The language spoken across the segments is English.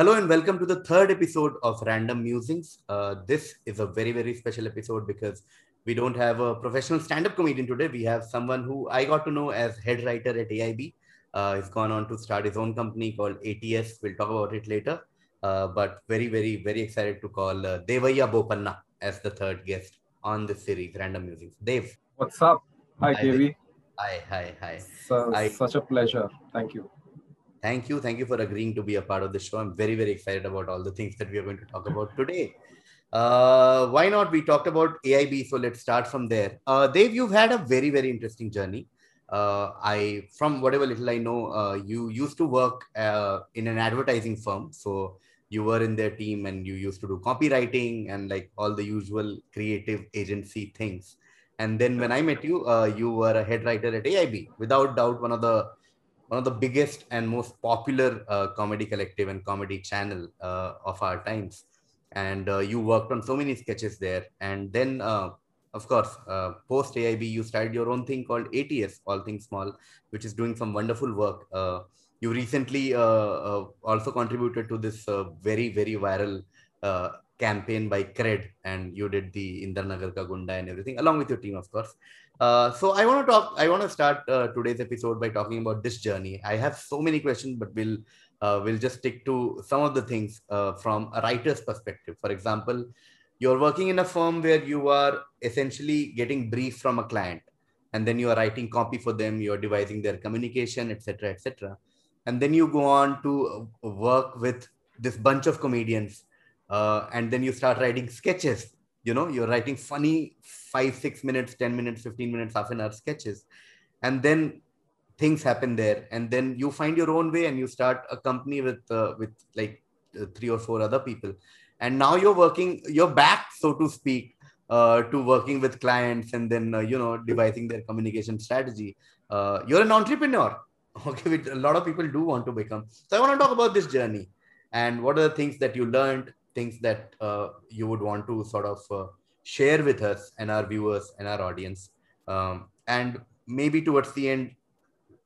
Hello and welcome to the third episode of Random Musings. Uh, this is a very, very special episode because we don't have a professional stand up comedian today. We have someone who I got to know as head writer at AIB. Uh, he's gone on to start his own company called ATS. We'll talk about it later. Uh, but very, very, very excited to call uh, Devaiah Bopanna as the third guest on this series, Random Musings. Dev. What's up? Hi, Devi. Hi, hi, hi. So, I, such a pleasure. Thank you. Thank you. Thank you for agreeing to be a part of the show. I'm very, very excited about all the things that we are going to talk about today. Uh, why not? We talked about AIB, so let's start from there. Uh, Dave, you've had a very, very interesting journey. Uh, I, from whatever little I know, uh, you used to work uh, in an advertising firm. So you were in their team and you used to do copywriting and like all the usual creative agency things. And then when I met you, uh, you were a head writer at AIB. Without doubt, one of the one of the biggest and most popular uh, comedy collective and comedy channel uh, of our times. And uh, you worked on so many sketches there. And then, uh, of course, uh, post AIB, you started your own thing called ATS, All Things Small, which is doing some wonderful work. Uh, you recently also contributed to this very, very viral campaign by Cred, and you did the Indiranagar Ka Gunda and everything, along with your team, of course. Uh, so I want to talk. I want to start uh, today's episode by talking about this journey. I have so many questions, but we'll uh, we'll just stick to some of the things uh, from a writer's perspective. For example, you're working in a firm where you are essentially getting brief from a client, and then you are writing copy for them. You're devising their communication, etc., etc. And then you go on to work with this bunch of comedians, uh, and then you start writing sketches you know you're writing funny five six minutes 10 minutes 15 minutes half an hour sketches. And then things happen there. And then you find your own way and you start a company with uh, with like uh, three or four other people. And now you're working you're back so to speak uh, to working with clients and then uh, you know devising their communication strategy. Uh, you're an entrepreneur. Okay which a lot of people do want to become. So i want to talk about this journey and what are the things that you learned things that uh, you would want to sort of uh, share with us and our viewers and our audience um, and maybe towards the end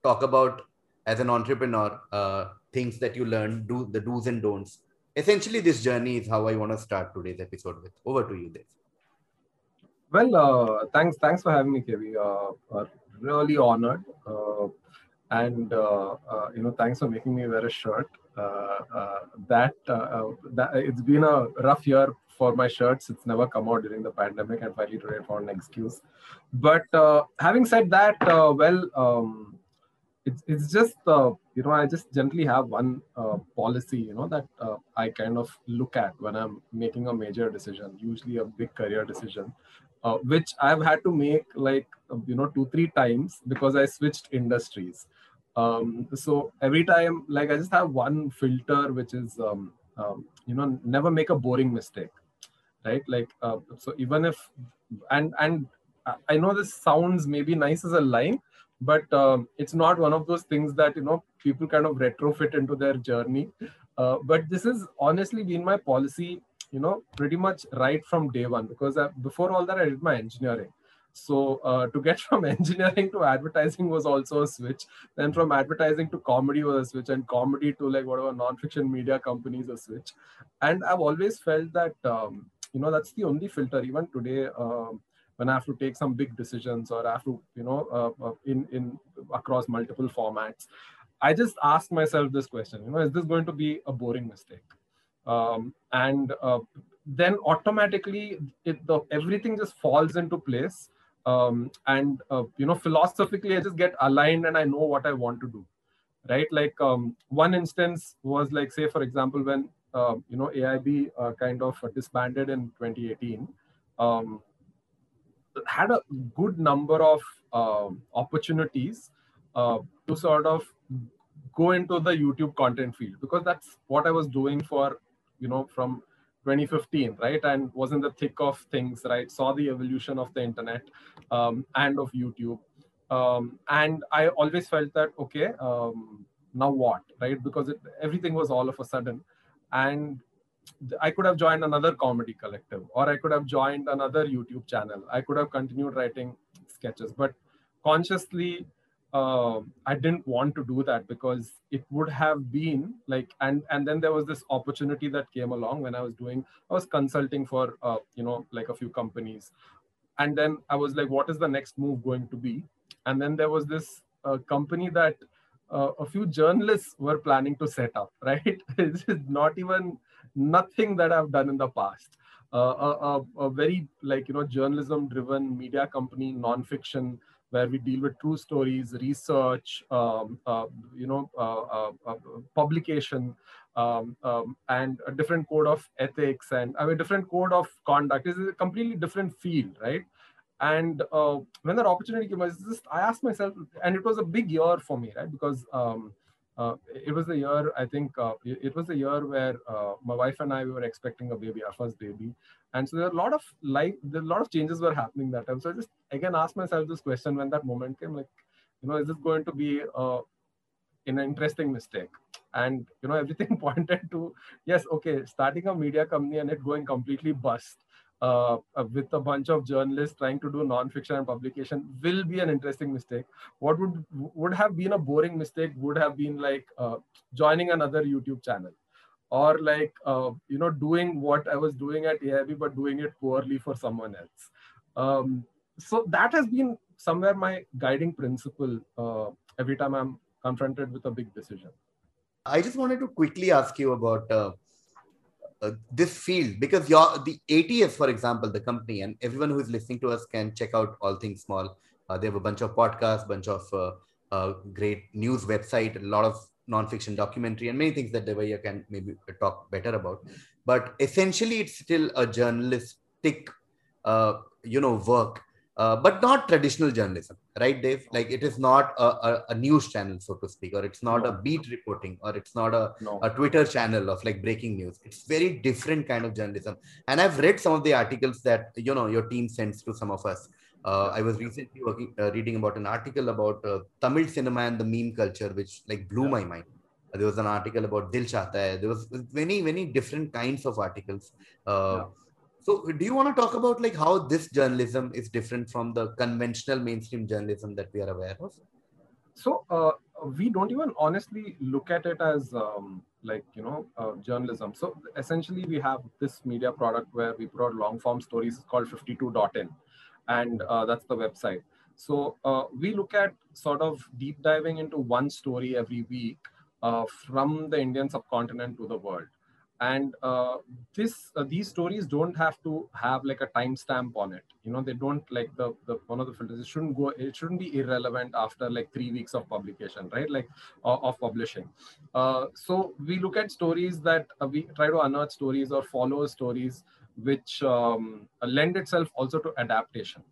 talk about as an entrepreneur uh, things that you learn do the do's and don'ts essentially this journey is how i want to start today's episode with over to you Dave. well uh, thanks thanks for having me KV. Uh, really honored uh, and you know thanks for making me wear a shirt uh, uh, that, uh, that it's been a rough year for my shirts. It's never come out during the pandemic, and finally today found an excuse. But having said that, well, um, it's it's just uh, you know I just generally have one uh, policy you know that uh, I kind of look at when I'm making a major decision, usually a big career decision, which I've had to make like you know two three times because I switched industries um, so every time like i just have one filter which is um, um, you know never make a boring mistake right? Like uh, so even if and and i know this sounds maybe nice as a line but um, it's not one of those things that you know people kind of retrofit into their journey. Uh, but this has honestly been my policy you know pretty much right from day one because I, before all that i did my engineering so uh, to get from engineering to advertising was also a switch. Then from advertising to comedy was a switch, and comedy to like whatever non-fiction media companies a switch. And I've always felt that um, you know that's the only filter. Even today, um, when I have to take some big decisions or I have to you know uh, uh, in in across multiple formats, I just ask myself this question: you know, is this going to be a boring mistake? Um, and uh, then automatically it, the, everything just falls into place um, and uh, you know philosophically i just get aligned and i know what i want to do right? Like um, one instance was like say for example when uh, you know aib uh, kind of disbanded in 2018 um, had a good number of um, opportunities uh, to sort of go into the youtube content field because that's what i was doing for you know from 2015 right? And was in the thick of things right? Saw the evolution of the internet um, and of youtube. Um, and i always felt that okay um, now what right? Because it, everything was all of a sudden. And i could have joined another comedy collective or i could have joined another youtube channel. I could have continued writing sketches. But consciously uh, I didn't want to do that because it would have been like, and and then there was this opportunity that came along when I was doing, I was consulting for, uh, you know, like a few companies, and then I was like, what is the next move going to be? And then there was this uh, company that uh, a few journalists were planning to set up. Right, this is not even nothing that I've done in the past. Uh, a, a, a very like you know journalism driven media company nonfiction where we deal with true stories, research, um, uh, you know, uh, uh, uh publication, um, um, and a different code of ethics and I mean, different code of conduct. This is a completely different field, right? And uh, when that opportunity came, I, just, I asked myself, and it was a big year for me, right? Because um, uh, it was the year i think uh, it was the year where uh, my wife and i we were expecting a baby our first baby. And so there are a lot of life there a lot of changes were happening that time. So i just again asked myself this question when that moment came like you know is this going to be uh, an interesting mistake? And you know everything pointed to yes okay starting a media company and it going completely bust uh, uh, with a bunch of journalists trying to do non-fiction and publication will be an interesting mistake. What would would have been a boring mistake would have been like uh, joining another YouTube channel, or like uh, you know doing what I was doing at AIB but doing it poorly for someone else. Um, so that has been somewhere my guiding principle uh, every time I'm confronted with a big decision. I just wanted to quickly ask you about uh, this field because your the ATS, for example, the company, and everyone who is listening to us can check out all things small. Uh, they have a bunch of podcasts, bunch of uh, uh great news website, a lot of non-fiction documentary, and many things that Devaiah can maybe talk better about. But essentially, it's still a journalistic, uh, you know, work uh, but not traditional journalism, right, Dave? Like it is not a, a, a news channel, so to speak, or it's not no. a beat reporting, or it's not a, no. a Twitter channel of like breaking news. It's very different kind of journalism. And I've read some of the articles that you know your team sends to some of us. Uh, I was recently working, uh, reading about an article about uh, Tamil cinema and the meme culture, which like blew yeah. my mind. There was an article about Dil Chahta Hai. There was many, many different kinds of articles. Uh, yeah so, do you want to talk about like how this journalism is different from the conventional mainstream journalism that we are aware of? So, uh, we don't even honestly look at it as um, like you know uh, journalism. So, essentially, we have this media product where we put out long form stories called 52.in, and uh, that's the website. So, uh, we look at sort of deep diving into one story every week uh, from the Indian subcontinent to the world and uh, this uh, these stories don't have to have like a timestamp on it. You know they don't like the, the one of the filters it shouldn't go it shouldn't be irrelevant after like three weeks of publication right? Like uh, of publishing. Uh, so we look at stories that uh, we try to unearth stories or follow stories which um, lend itself also to adaptation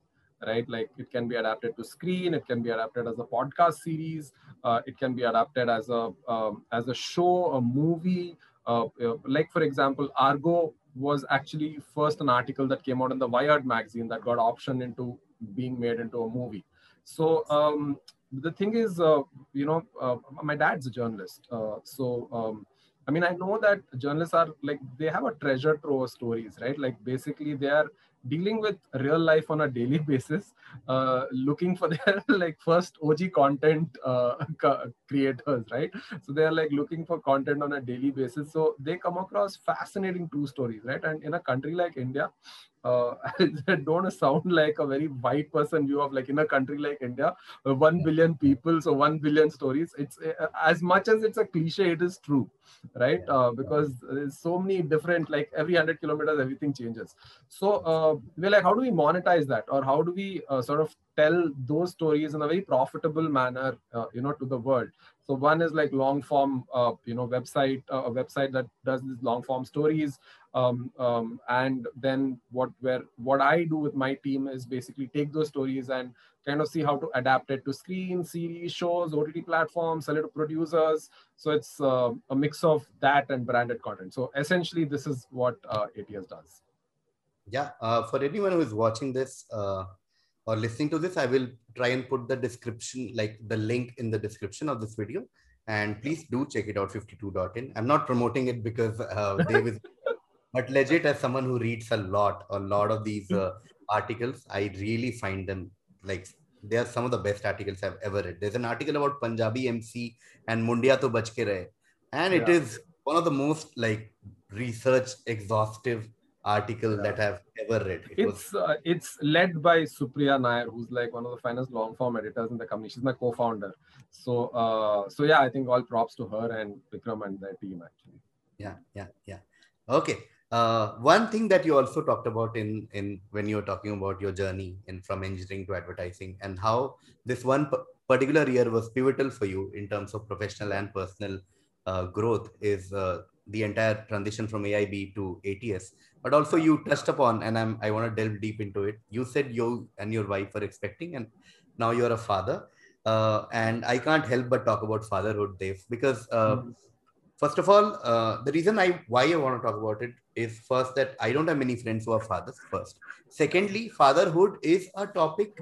right? Like it can be adapted to screen it can be adapted as a podcast series uh, it can be adapted as a um, as a show a movie uh, like for example, Argo was actually first an article that came out in the Wired magazine that got optioned into being made into a movie. So um, the thing is, uh, you know, uh, my dad's a journalist. Uh, so, um, I mean, I know that journalists are like, they have a treasure trove of stories, right? Like basically they are dealing with real life on a daily basis, uh, looking for their like first OG content uh, creators, right? So they are like looking for content on a daily basis. So they come across fascinating true stories, right? And in a country like India, uh, don't sound like a very white person view of like in a country like India, uh, one billion people, so one billion stories. It's uh, as much as it's a cliche, it is true, right? Uh, because there's so many different like every hundred kilometers, everything changes. So uh, we're like, how do we monetize that, or how do we uh, sort of tell those stories in a very profitable manner, you know, to the world? So one is like long form, uh, you know, website, uh, a website that does these long form stories. Um, um, and then what where what I do with my team is basically take those stories and kind of see how to adapt it to screen, series, shows, OTT platforms, sell it to producers. So it's uh, a mix of that and branded content. So essentially, this is what uh, ATS does. Yeah, uh, for anyone who is watching this uh, or listening to this, I will try and put the description, like the link in the description of this video. And please do check it out, 52.in. I'm not promoting it because uh, Dave is, but legit as someone who reads a lot, a lot of these uh, articles, I really find them like they are some of the best articles I've ever read. There's an article about Punjabi MC and Mundian to Bach Ke Rahe, and it yeah. is one of the most like research exhaustive article yeah. that I've ever read. It it's was... uh, it's led by Supriya Nair, who's like one of the finest long form editors in the company. She's my co-founder. So uh, so yeah, I think all props to her and Vikram and their team actually. Yeah, yeah, yeah. Okay. Uh, one thing that you also talked about in in when you were talking about your journey in from engineering to advertising and how this one p- particular year was pivotal for you in terms of professional and personal uh, growth is uh, the entire transition from AIB to ATS. But also you touched upon, and I'm, I want to delve deep into it. You said you and your wife were expecting, and now you're a father. Uh, and I can't help but talk about fatherhood, Dave, because uh, mm-hmm. first of all, uh, the reason I why I want to talk about it is first that I don't have many friends who are fathers. First, secondly, fatherhood is a topic.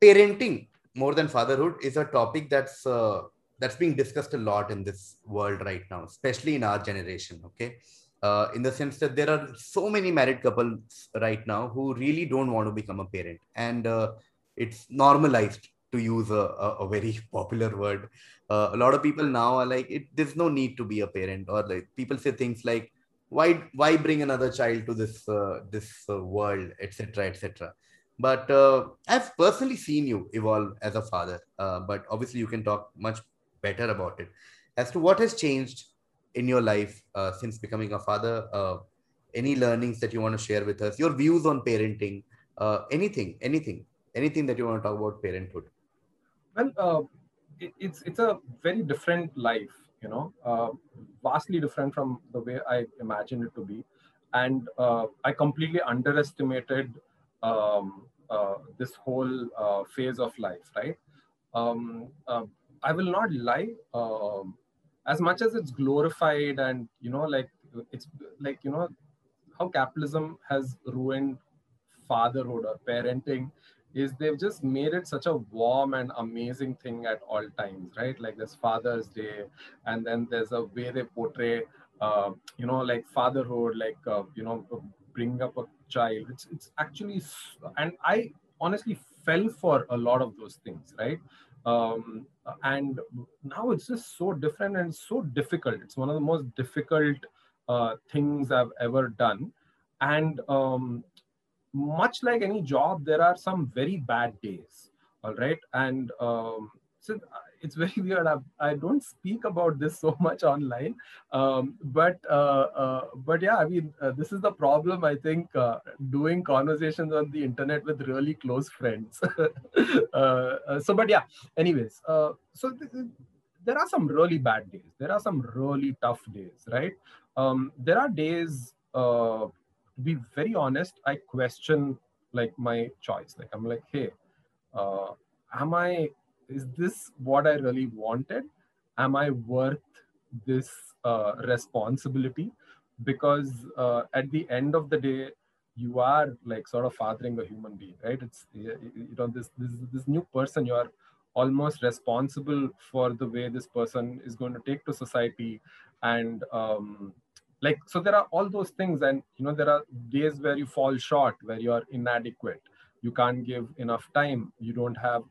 Parenting more than fatherhood is a topic that's uh, that's being discussed a lot in this world right now, especially in our generation. Okay. Uh, in the sense that there are so many married couples right now who really don't want to become a parent. And uh, it's normalized to use a, a, a very popular word. Uh, a lot of people now are like, it, there's no need to be a parent. Or like people say things like, why, why bring another child to this, uh, this uh, world, etc., etc. But uh, I've personally seen you evolve as a father. but obviously, you can talk much better about it. As to what has changed in your life uh, since becoming a father uh, any learnings that you want to share with us? Your views on parenting uh, anything anything anything that you want to talk about parenthood? Well uh, it, it's it's a very different life you know uh, vastly different from the way i imagined it to be. And uh, i completely underestimated um, this whole phase of life right? Um, I will not lie. Um, as much as it's glorified and you know, like it's like you know how capitalism has ruined fatherhood or parenting is they've just made it such a warm and amazing thing at all times, right? Like there's Father's Day, and then there's a way they portray, uh, you know, like fatherhood, like uh, you know, bring up a child. It's it's actually, and I honestly fell for a lot of those things, right? um, and now it's just so different and so difficult. It's one of the most difficult uh, things i've ever done. And um, much like any job there are some very bad days all right? And um, so it's very weird. I, I don't speak about this so much online, um, but uh, uh, but yeah, I mean, uh, this is the problem. I think uh, doing conversations on the internet with really close friends. Uh, uh, so, but yeah. Anyways, so th- there are some really bad days. There are some really tough days, right? Um, there are days. to be very honest, I question like my choice. Like I'm like, hey, am I is this what I really wanted? Am I worth this uh, responsibility? Because uh, at the end of the day, you are like sort of fathering a human being, right? It's you know this this this new person you are almost responsible for the way this person is going to take to society and um, like so there are all those things and you know there are days where you fall short where you are inadequate you can't give enough time you don't have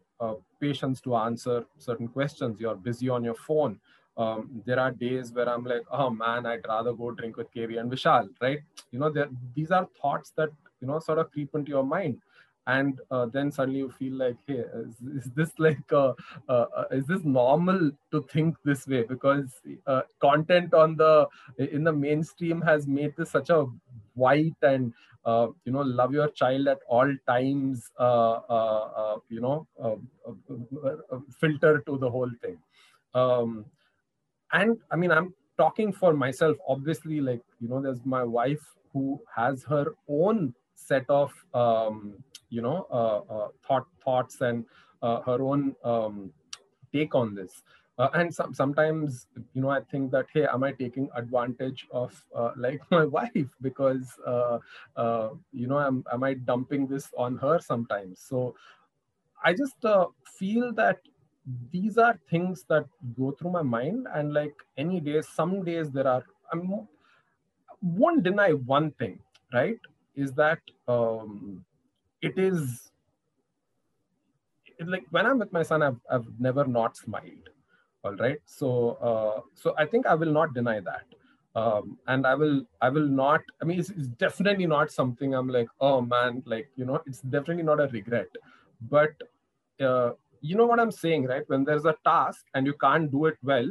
patience to answer certain questions. You're busy on your phone. Um, there are days where I'm like, oh man, I'd rather go drink with KV and Vishal, right? You know, these are thoughts that, you know, sort of creep into your mind. And uh, then suddenly you feel like, hey, is, is this like, uh, uh, uh is this normal to think this way? Because uh, content on the, in the mainstream has made this such a white and uh, you know love your child at all times uh, uh, uh you know filter to the whole thing. Um, and i mean i'm talking for myself obviously like you know there's my wife who has her own set of um, you know thought thoughts and her own um, take on this uh, and some, sometimes you know i think that hey am i taking advantage of uh, like my wife? Because uh, uh, you know am, am i dumping this on her sometimes? So i just uh, feel that these are things that go through my mind. And like any days some days there are i won't deny one thing right? Is that um, it is like when i'm with my son i've, I've never not smiled all right? So uh, so i think i will not deny that. Um, and i will i will not i mean it's, it's, definitely not something i'm like oh man like you know it's definitely not a regret. But uh, you know what i'm saying right? When there's a task and you can't do it well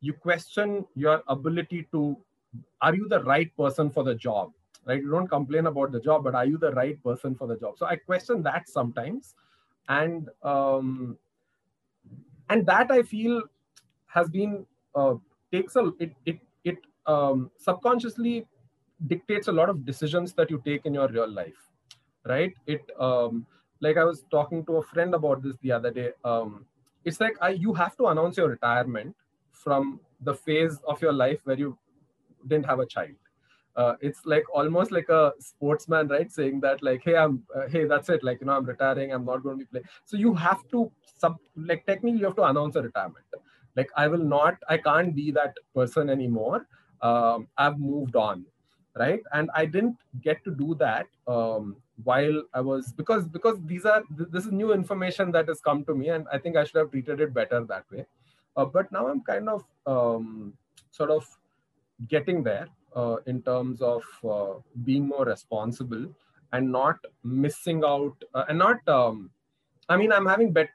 you question your ability to are you the right person for the job right? You don't complain about the job but are you the right person for the job? So i question that sometimes. And um and that i feel has been uh, takes a it it it um, subconsciously dictates a lot of decisions that you take in your real life right? It um, like i was talking to a friend about this the other day um, it's like I, you have to announce your retirement from the phase of your life where you didn't have a child. Uh, it's like almost like a sportsman right? Saying that like hey i'm uh, hey that's it. Like you know i'm retiring. I'm not going to be playing so you have to sub like technically you have to announce a retirement like i will not i can't be that person anymore um, I've moved on, right? And I didn't get to do that um, while I was because because these are this is new information that has come to me, and I think I should have treated it better that way. Uh, but now I'm kind of um, sort of getting there uh, in terms of uh, being more responsible and not missing out uh, and not. Um, I mean, I'm having bet.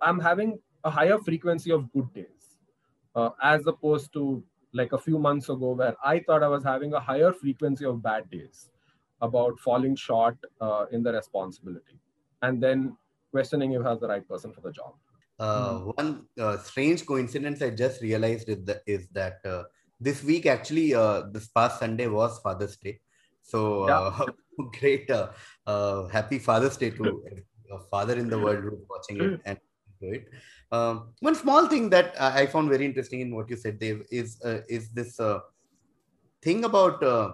I'm having a higher frequency of good days uh, as opposed to like a few months ago where I thought I was having a higher frequency of bad days about falling short uh, in the responsibility and then questioning if I was the right person for the job. Uh, mm. One uh, strange coincidence I just realized is that, is that uh, this week actually, uh, this past Sunday was Father's Day. So uh, yeah. great, happy Father's Day to a father in the world who's watching it and it. Um, one small thing that I found very interesting in what you said, Dave, is uh, is this uh, thing about uh,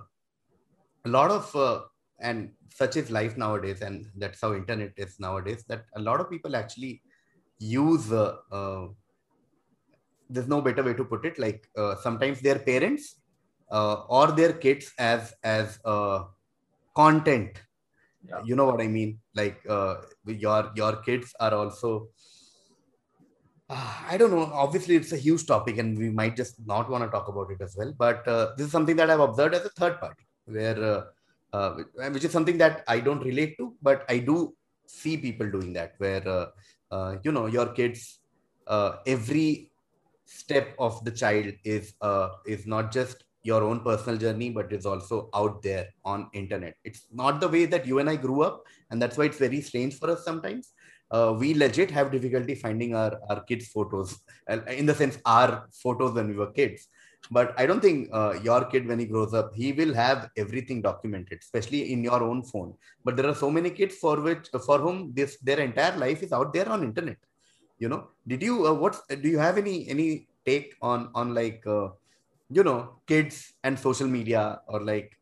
a lot of uh, and such is life nowadays, and that's how internet is nowadays. That a lot of people actually use. Uh, uh, there's no better way to put it. Like sometimes their parents or their kids as as content. Yeah. You know what I mean? Like your your kids are also uh, I don't know. Obviously, it's a huge topic, and we might just not want to talk about it as well. But uh, this is something that I've observed as a third party, where uh, uh which is something that I don't relate to, but I do see people doing that, where uh, uh, you know your kids, every step of the child is is not just your own personal journey, but it's also out there on internet. It's not the way that you and I grew up, and that's why it's very strange for us sometimes uh, we legit have difficulty finding our, our kids' photos, in the sense, our photos when we were kids. But I don't think uh, your kid, when he grows up, he will have everything documented, especially in your own phone. But there are so many kids for which, for whom this their entire life is out there on internet. You know, did you uh, what? Do you have any any take on on like uh, you know kids and social media or like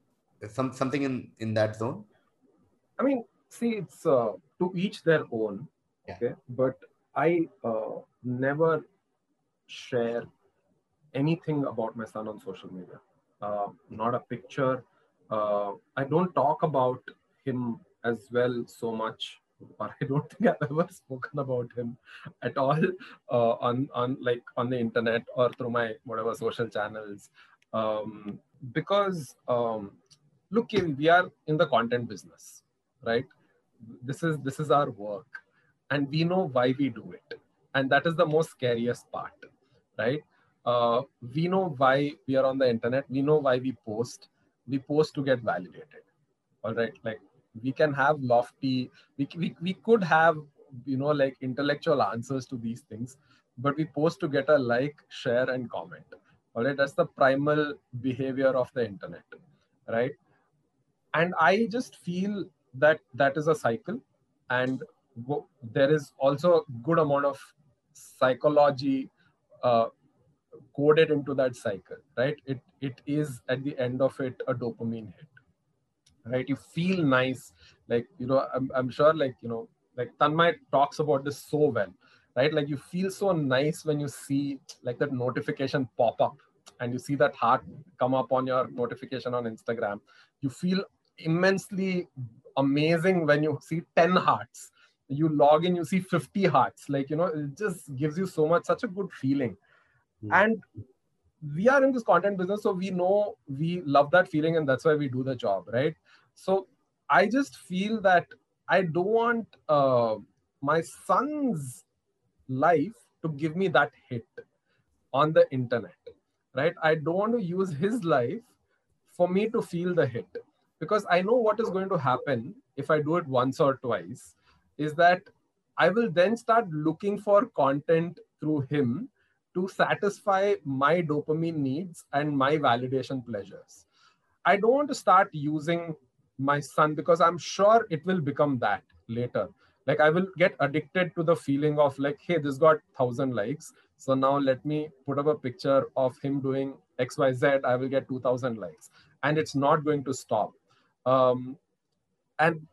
some something in in that zone? I mean, see, it's uh, to each their own okay? But i uh, never share anything about my son on social media. Uh, not a picture. Uh, i don't talk about him as well so much or i don't think i've ever spoken about him at all uh, on on like on the internet or through my whatever social channels. Um, because um, look we are in the content business right? This is this is our work and we know why we do it. And that is the most scariest part right? Uh, we know why we are on the internet. We know why we post. We post to get validated. All right? Like we can have lofty we, we, we could have you know like intellectual answers to these things but we post to get a like share and comment. All right? That's the primal behavior of the internet right? And i just feel that that is a cycle. And there is also a good amount of psychology uh, coded into that cycle right? It it is at the end of it a dopamine hit right? You feel nice like you know i'm, I'm sure like you know like tanmay talks about this so well right? Like you feel so nice when you see like that notification pop up and you see that heart come up on your notification on instagram. You feel immensely amazing when you see 10 hearts you log in you see 50 hearts. Like you know it just gives you so much such a good feeling. Mm. and we are in this content business so we know we love that feeling and that's why we do the job right? So i just feel that i don't want uh, my son's life to give me that hit on the internet right? I don't want to use his life for me to feel the hit because i know what is going to happen if i do it once or twice is that I will then start looking for content through him to satisfy my dopamine needs and my validation pleasures. I don't want to start using my son because I'm sure it will become that later. Like I will get addicted to the feeling of like, hey, this got thousand likes. So now let me put up a picture of him doing XYZ. I will get 2000 likes. And it's not going to stop. Um, and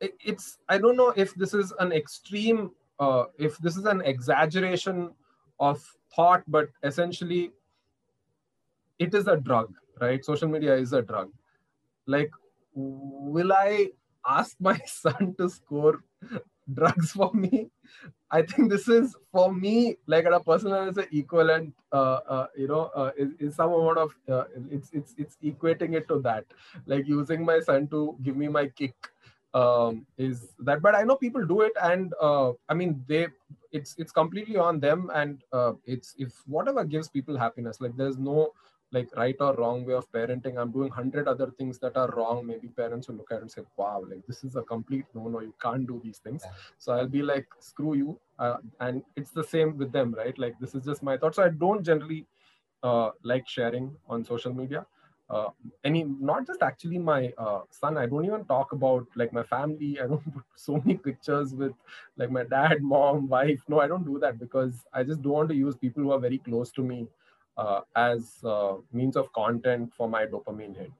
it's i don't know if this is an extreme uh, if this is an exaggeration of thought but essentially it is a drug right? Social media is a drug. Like will i ask my son to score drugs for me? I think this is for me like at a personal level equivalent uh, uh, you know uh, is, is some amount of uh, it's it's it's equating it to that. Like using my son to give me my kick um, is that but i know people do it and uh, i mean they it's it's completely on them and uh, it's if whatever gives people happiness like there's no like right or wrong way of parenting. I'm doing 100 other things that are wrong. Maybe parents will look at it and say wow like this is a complete no no you can't do these things. So i'll be like screw you. Uh, and it's the same with them right? Like this is just my thought. So i don't generally uh, like sharing on social media uh, any not just actually my uh, son. I don't even talk about like my family. I don't put so many pictures with like my dad mom wife. No i don't do that because i just don't want to use people who are very close to me uh, as uh, means of content for my dopamine hit.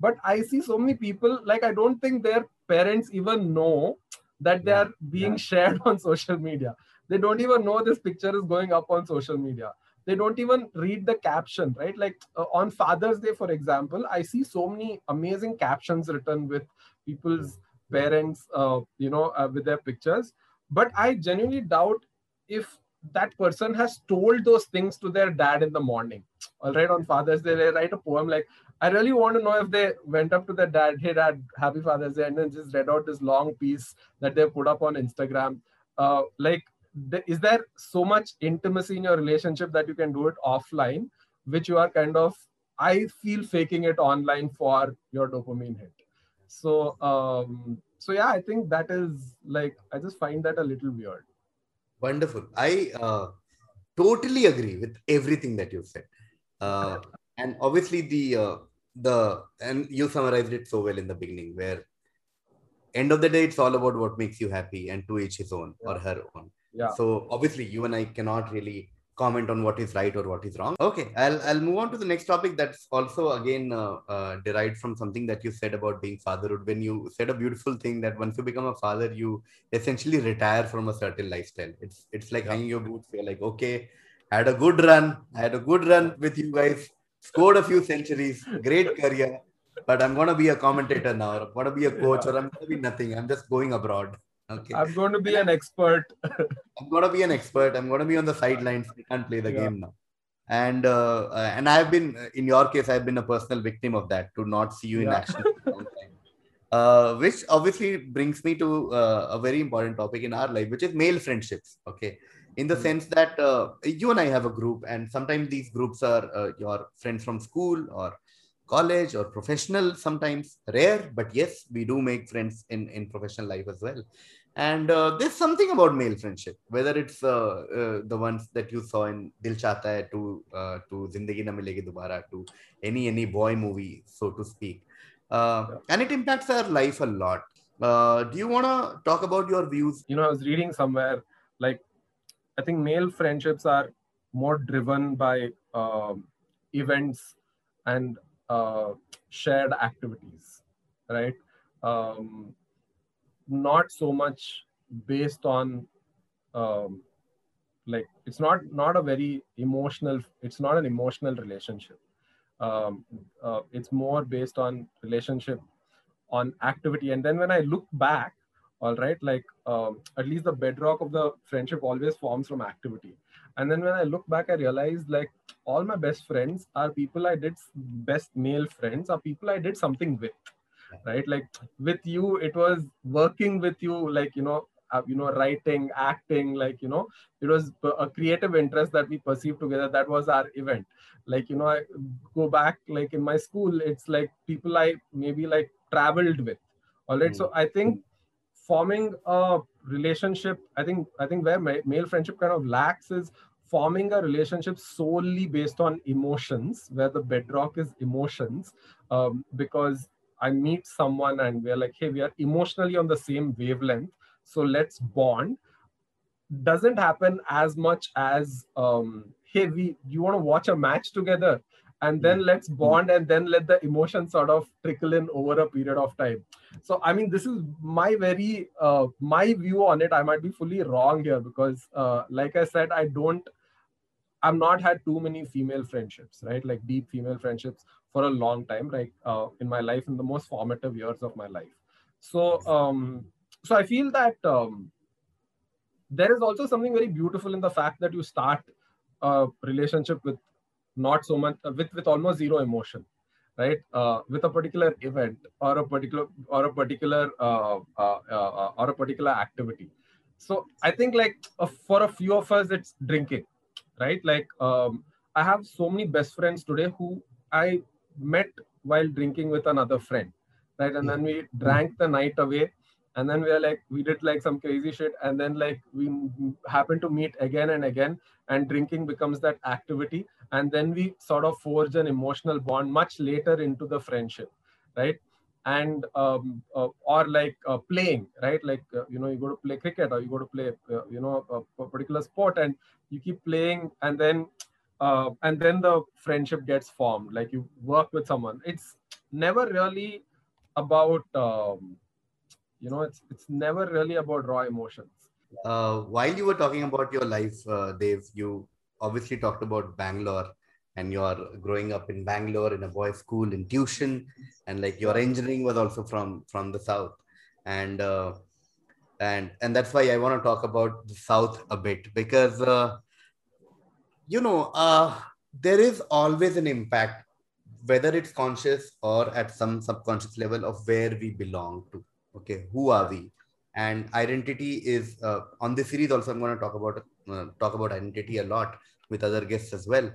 But i see so many people like i don't think their parents even know that they are being yeah. shared on social media. They don't even know this picture is going up on social media they don't even read the caption right? Like uh, on father's day for example i see so many amazing captions written with people's parents uh, you know uh, with their pictures. But i genuinely doubt if that person has told those things to their dad in the morning. All right on father's day they write a poem like i really want to know if they went up to their dad hey dad happy father's day and then just read out this long piece that they put up on instagram. Uh, like is there so much intimacy in your relationship that you can do it offline which you are kind of i feel faking it online for your dopamine hit. So um so yeah i think that is like i just find that a little weird. Wonderful. I uh, totally agree with everything that you've said. Uh, and obviously the uh, the and you summarized it so well in the beginning where end of the day it's all about what makes you happy and to each his own yeah. or her own yeah. So obviously you and i cannot really comment on what is right or what is wrong. Okay i'll i'll move on to the next topic that's also again uh, uh, derived from something that you said about being fatherhood. When you said a beautiful thing that once you become a father you essentially retire from a certain lifestyle. It's it's like hanging your boots. You're like okay I had a good run. I had a good run with you guys. Scored a few centuries. Great career. But i'm going to be a commentator now. Or i'm going to be a coach yeah. or i'm going to be nothing. I'm just going abroad Okay. I'm going to be an expert. I'm going to be an expert. I'm going to be on the sidelines. I can't play the yeah. game now. And uh, uh, and I've been in your case, I've been a personal victim of that to not see you in action. uh, which obviously brings me to uh, a very important topic in our life, which is male friendships. Okay, in the mm sense that uh, you and I have a group, and sometimes these groups are uh, your friends from school or college or professional sometimes rare but yes we do make friends in in professional life as well and uh, there's something about male friendship whether it's uh, uh, the ones that you saw in dil chahta hai to uh, to zindagi na milegi dobara to any any boy movie so to speak. Uh, and it impacts our life a lot. Uh, do you want to talk about your views? You know i was reading somewhere like i think male friendships are more driven by um, events and uh, shared activities, right? Um, not so much based on um, like it's not not a very emotional. It's not an emotional relationship. Um, uh, it's more based on relationship on activity. And then when I look back all right like um, at least the bedrock of the friendship always forms from activity and then when i look back i realized like all my best friends are people i did best male friends are people i did something with right? Like with you it was working with you like you know uh, you know writing acting like you know it was a creative interest that we perceived together. That was our event. Like you know i go back like in my school it's like people i maybe like traveled with. All right? Mm. so i think forming a relationship i think i think where male friendship kind of lacks is forming a relationship solely based on emotions where the bedrock is emotions um, because i meet someone and we're like hey we are emotionally on the same wavelength so let's bond. Doesn't happen as much as um, hey we you want to watch a match together? And then hmm. let's bond and then let the emotion sort of trickle in over a period of time. So i mean this is my very uh, my view on it. I might be fully wrong here because uh, like i said i don't i've not had too many female friendships right? Like deep female friendships for a long time like uh, in my life in the most formative years of my life. So um so i feel that um, there is also something very beautiful in the fact that you start a relationship with not so much uh, with with almost zero emotion right? Uh, with a particular event or a particular or a particular uh, uh, uh or a particular activity. So i think like for a few of us it's drinking right? Like um, i have so many best friends today who i met while drinking with another friend right? And then we drank the night away. And then we are like we did like some crazy shit. And then like we happen to meet again and again. And drinking becomes that activity. And then we sort of forge an emotional bond much later into the friendship right? And um, uh, or like uh, playing right? Like uh, you know you go to play cricket or you go to play uh, you know a, a, particular sport and you keep playing. And then uh, and then the friendship gets formed. Like you work with someone. It's never really about um, you know it's it's never really about raw emotions. Uh, while you were talking about your life uh, dave you obviously talked about bangalore and you're growing up in bangalore in a boys school in tuition and like your engineering was also from from the south. And uh, and and that's why i want to talk about the south a bit because uh, you know uh, there is always an impact whether it's conscious or at some subconscious level of where we belong to okay? Who are we? And identity is uh, on this series also i'm going to talk about uh, talk about identity a lot with other guests as well.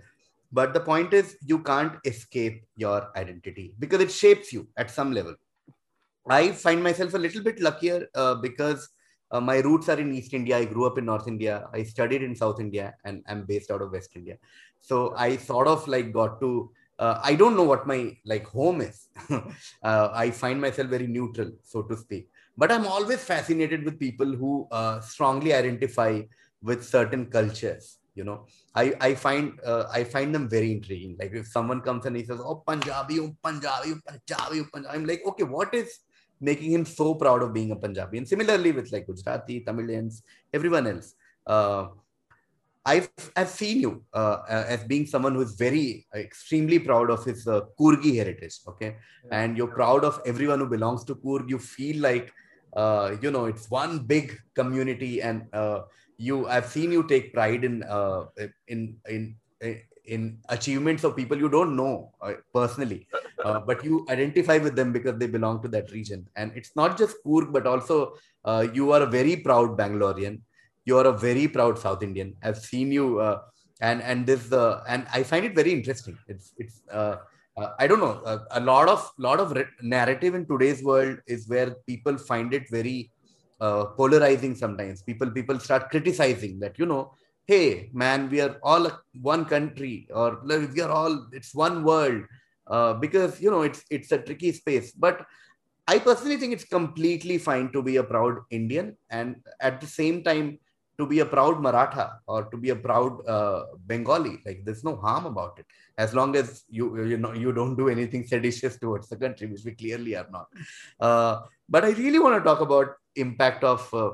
But the point is you can't escape your identity because it shapes you at some level. I find myself a little bit luckier uh, because uh, my roots are in east india i grew up in north india i studied in south india and i'm based out of west india so i sort of like got to uh, I don't know what my like home is. uh, I find myself very neutral, so to speak. But I'm always fascinated with people who uh, strongly identify with certain cultures. You know, I I find uh, I find them very intriguing. Like if someone comes and he says, "Oh, Punjabi, Punjabi, Punjabi, Punjabi," I'm like, okay, what is making him so proud of being a Punjabi? And similarly with like Gujarati, Tamilians, everyone else. Uh, I've I've seen you uh, as being someone who is very extremely proud of his uh, Coorgi heritage. Okay, yeah. and you're proud of everyone who belongs to Coorg. You feel like uh, you know it's one big community, and uh, you I've seen you take pride in uh, in in in achievements of people you don't know uh, personally, but you identify with them because they belong to that region. And it's not just Coorg, but also you are a very proud Bangalorean you're a very proud South Indian. I've seen you, uh, and and this uh, and I find it very interesting. It's it's uh, uh I don't know a, a, lot of lot of narrative in today's world is where people find it very uh, polarizing. Sometimes people people start criticizing that you know, hey man, we are all one country or we are all it's one world uh, because you know it's it's a tricky space, but. I personally think it's completely fine to be a proud Indian and at the same time to be a proud Maratha or to be a proud uh, Bengali. Like there's no harm about it, as long as you you know you don't do anything seditious towards the country, which we clearly are not. Uh, but I really want to talk about impact of uh,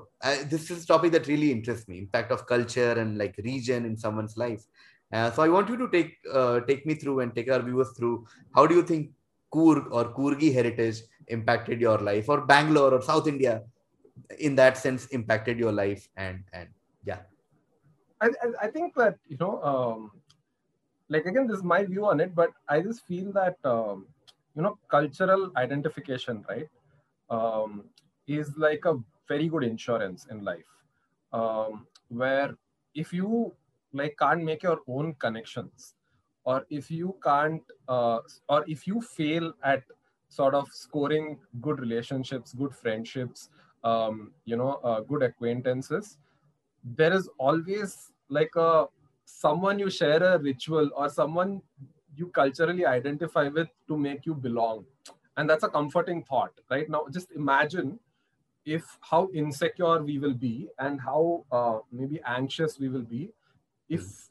this is a topic that really interests me: impact of culture and like region in someone's life. Uh, so I want you to take uh, take me through and take our viewers through how do you think Coorg or Coorgi heritage impacted your life, or Bangalore or South India in that sense impacted your life and and yeah. I, I think that you know um, like again this is my view on it but i just feel that um, you know cultural identification right um, is like a very good insurance in life um, where if you like can't make your own connections or if you can't uh, or if you fail at sort of scoring good relationships good friendships um, you know uh, good acquaintances there is always like a someone you share a ritual or someone you culturally identify with to make you belong. And that's a comforting thought right? Now just imagine if how insecure we will be and how uh, maybe anxious we will be if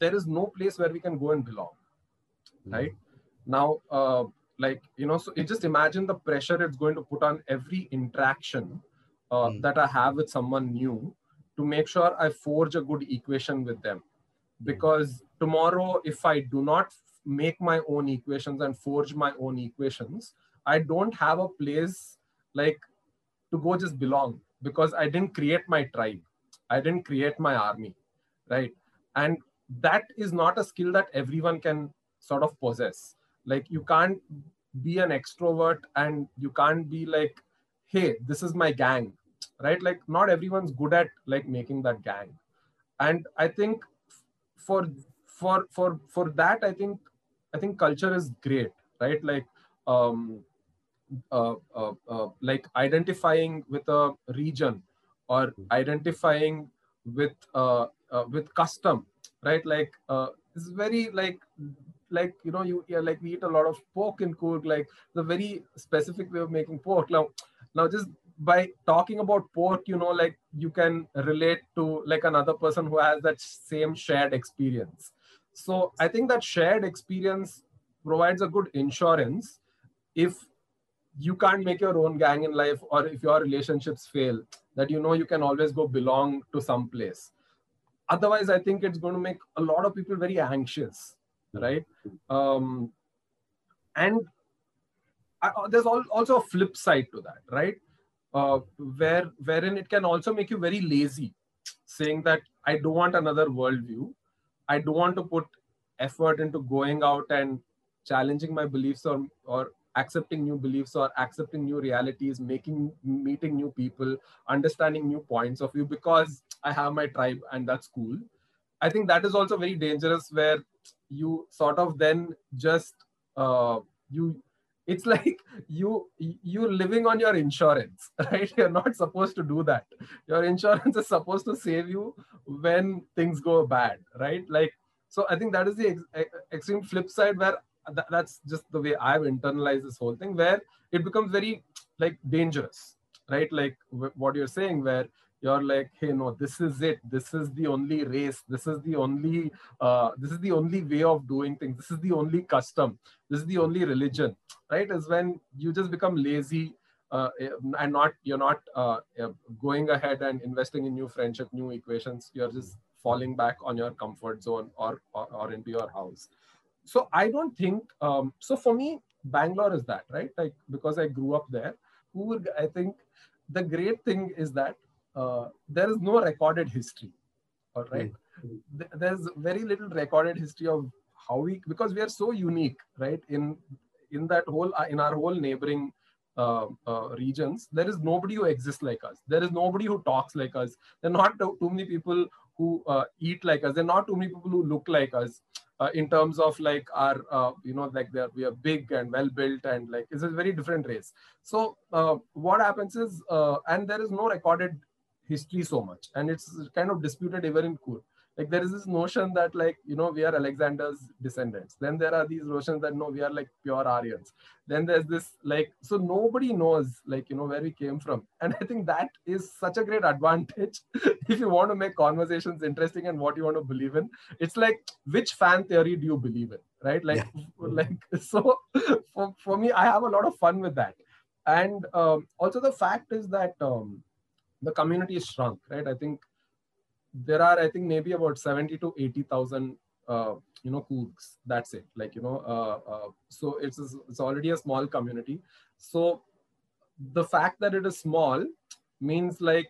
there is no place where we can go and belong right? Now uh, like you know so you just imagine the pressure it's going to put on every interaction uh, Mm. that i have with someone new to make sure i forge a good equation with them. Because tomorrow if i do not make my own equations and forge my own equations i don't have a place like to go just belong. Because i didn't create my tribe. I didn't create my army right? And that is not a skill that everyone can sort of possess. Like you can't be an extrovert and you can't be like hey this is my gang right? Like not everyone's good at like making that gang. And i think for for for for that i think i think culture is great right? Like um uh, uh, uh, like identifying with a region or identifying with uh, uh, with custom right? Like uh, it's very like like you know you yeah, like we eat a lot of pork in Coorg like the very specific way of making pork. Now now just by talking about pork you know like you can relate to like another person who has that same shared experience. So i think that shared experience provides a good insurance if you can't make your own gang in life or if your relationships fail that you know you can always go belong to some place. Otherwise i think it's going to make a lot of people very anxious right? Um and I, there's al- also a flip side to that right uh, where wherein it can also make you very lazy saying that i don't want another worldview. I don't want to put effort into going out and challenging my beliefs or or accepting new beliefs or accepting new realities making meeting new people understanding new points of view because i have my tribe and that's cool. I think that is also very dangerous where you sort of then just uh, you it's like you you're living on your insurance right? You're not supposed to do that. Your insurance is supposed to save you when things go bad right? Like so i think that is the ex- extreme flip side where th- that's just the way i've internalized this whole thing where it becomes very like dangerous right? Like w- what you're saying where you're like hey no this is it. This is the only race. This is the only uh, this is the only way of doing things. This is the only custom. This is the only religion. Right? Is when you just become lazy uh, and not you're not uh, going ahead and investing in new friendship new equations. You're just falling back on your comfort zone or or, or into your house. So i don't think um, so for me bangalore is that right? Like because i grew up there. I think the great thing is that uh, there is no recorded history all right? Mm-hmm. there's very little recorded history of how we because we are so unique right? In in that whole in our whole neighboring uh, uh, regions there is nobody who exists like us. There is nobody who talks like us. There are not too, many people who uh, eat like us. There are not too many people who look like us uh, in terms of like our uh, you know like we are big and well built and like it's a very different race. So uh, what happens is and there is no recorded history so much. And it's kind of disputed even in Coorg like there is this notion that like you know we are alexander's descendants. Then there are these notions that no we are like pure aryans. Then there's this like so nobody knows like you know where we came from. And i think that is such a great advantage if you want to make conversations interesting and what you want to believe in. It's like which fan theory do you believe in right? Like yeah. like so for, for me i have a lot of fun with that. And um, also the fact is that um, the community is shrunk right i think there are i think maybe about 70 to 80000 uh, you know Coorgs. that's it like you know uh, uh, so it's it's already a small community so the fact that it is small means like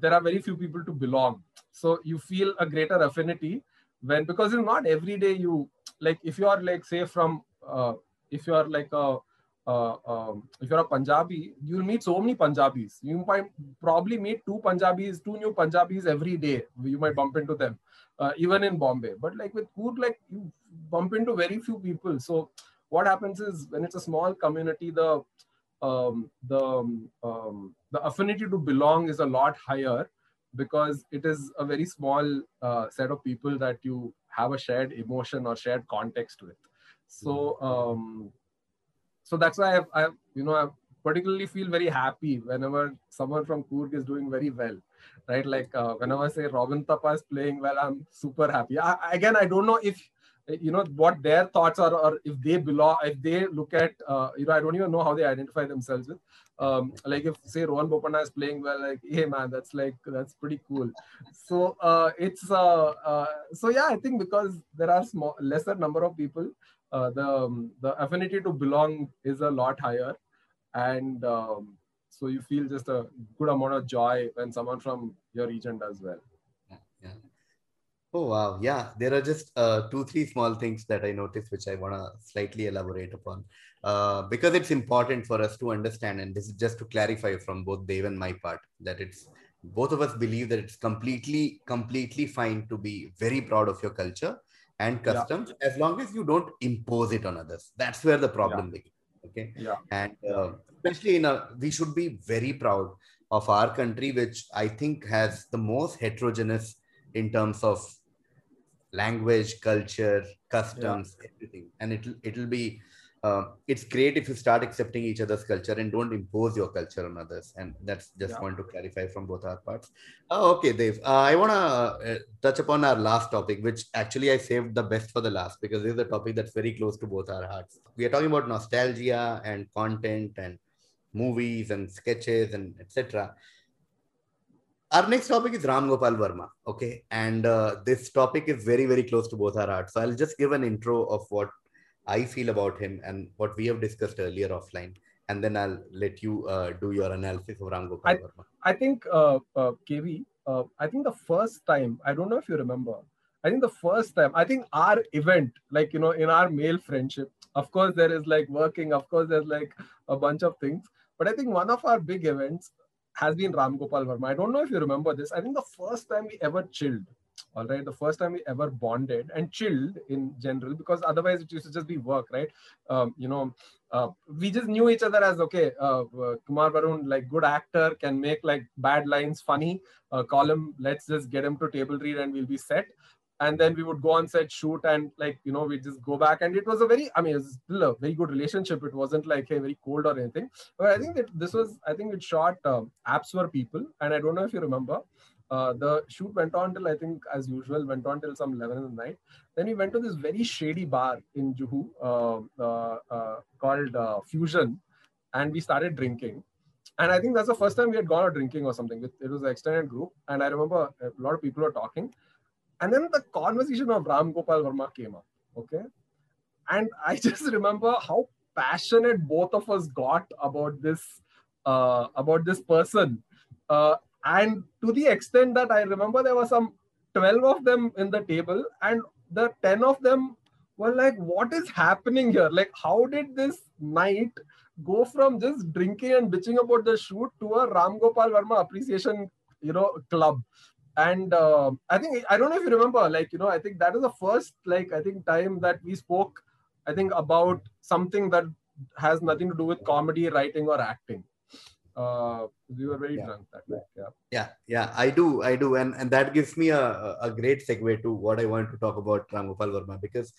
there are very few people to belong. So you feel a greater affinity when because it's not every day you like if you are like say from uh, if you are like a uh, um, if you're a Punjabi, you'll meet so many Punjabis. You might probably meet two Punjabis, two new Punjabis every day. You might bump into them, uh, even in Bombay. But like with Coorg, like you bump into very few people. So what happens is when it's a small community, the um, the um, the affinity to belong is a lot higher because it is a very small uh, set of people that you have a shared emotion or shared context with. So um, so that's why I've, I've you know I particularly feel very happy whenever someone from Coorg is doing very well, right? Like uh, whenever I say Robin Uthappa is playing well, I'm super happy. I, again, I don't know if you know what their thoughts are or if they belong if they look at uh, you know i don't even know how they identify themselves with um, like if say rohan bopanna is playing well like hey man that's like that's pretty cool so uh, it's uh, uh, so yeah i think because there are small lesser number of people uh, the um, the affinity to belong is a lot higher and um, so you feel just a good amount of joy when someone from your region does well yeah. Oh wow, yeah. There are just uh, two, three small things that I noticed, which I want to slightly elaborate upon, uh, because it's important for us to understand. And this is just to clarify from both Dave and my part that it's both of us believe that it's completely, completely fine to be very proud of your culture and customs yeah. as long as you don't impose it on others. That's where the problem yeah. begins. Okay. Yeah. And uh, especially in a, we should be very proud of our country, which I think has the most heterogeneous in terms of language, culture, customs, yeah. everything. And it'll it'll be uh, it's great if you start accepting each other's culture and don't impose your culture on others. And that's just yeah. want to clarify from both our parts. Oh, okay, Dave. Uh, I want to uh, touch upon our last topic, which actually I saved the best for the last because this is a topic that's very close to both our hearts. We are talking about nostalgia and content and movies and sketches and etc our next topic is Ram Gopal Verma. Okay. And uh, this topic is very, very close to both our hearts. So I'll just give an intro of what I feel about him and what we have discussed earlier offline. And then I'll let you uh, do your analysis of Ram Gopal I, Verma. I think, uh, uh KV, uh, I think the first time, I don't know if you remember, I think the first time, I think our event, like, you know, in our male friendship, of course, there is like working, of course, there's like a bunch of things. But I think one of our big events has been Ram Gopal Verma. I don't know if you remember this. I think the first time we ever chilled, all right, the first time we ever bonded and chilled in general, because otherwise it used to just be work, right? Um, you know, uh, we just knew each other as okay, uh, uh, Kumar Varun, like good actor, can make like bad lines funny. Uh, call him, let's just get him to table read and we'll be set. And then we would go on set shoot and like you know we just go back. And it was a very i mean it's still a very good relationship. It wasn't like hey very cold or anything. But i think that this was i think it shot um, apps for people. And i don't know if you remember uh, the shoot went on till i think as usual went on till some 11 in the night then we went to this very shady bar in juhu uh, uh, called uh, fusion and we started drinking and I think that's the first time we had gone out drinking or something. It, was an extended group, and I remember a lot of people were talking. And then the conversation of Ram Gopal Verma came up. Okay. And I just remember how passionate both of us got about this uh, about this person. Uh, and to the extent that I remember there were some 12 of them in the table, and the 10 of them were like, What is happening here? Like, how did this night go from just drinking and bitching about the shoot to a Ram Gopal Verma appreciation you know club and uh, i think i don't know if you remember like you know i think that is the first like i think time that we spoke i think about something that has nothing to do with comedy writing or acting uh we were very yeah. drunk that night yeah yeah yeah i do i do and and that gives me a, a great segue to what i want to talk about ram gopal verma because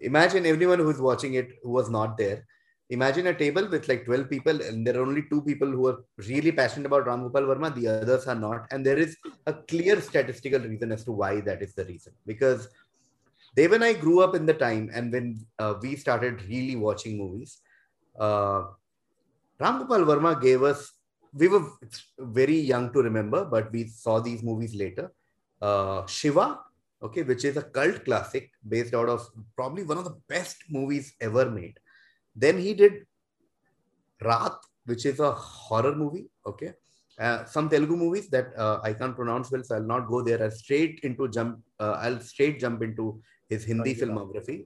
imagine everyone who's watching it who was not there imagine a table with like 12 people and there are only two people who are really passionate about Ram Gopal Verma, the others are not. And there is a clear statistical reason as to why that is the reason. Because Dev and I grew up in the time and when uh, we started really watching movies, uh, Ram Gopal Verma gave us, we were very young to remember, but we saw these movies later. Uh, Shiva, okay, which is a cult classic based out of probably one of the best movies ever made then he did Raat, which is a horror movie. Okay. uh, some Telugu movies that uh, I can't pronounce well, so I'll not go there. I'll straight into jump. Uh, I'll straight jump into his Hindi Rangila. filmography.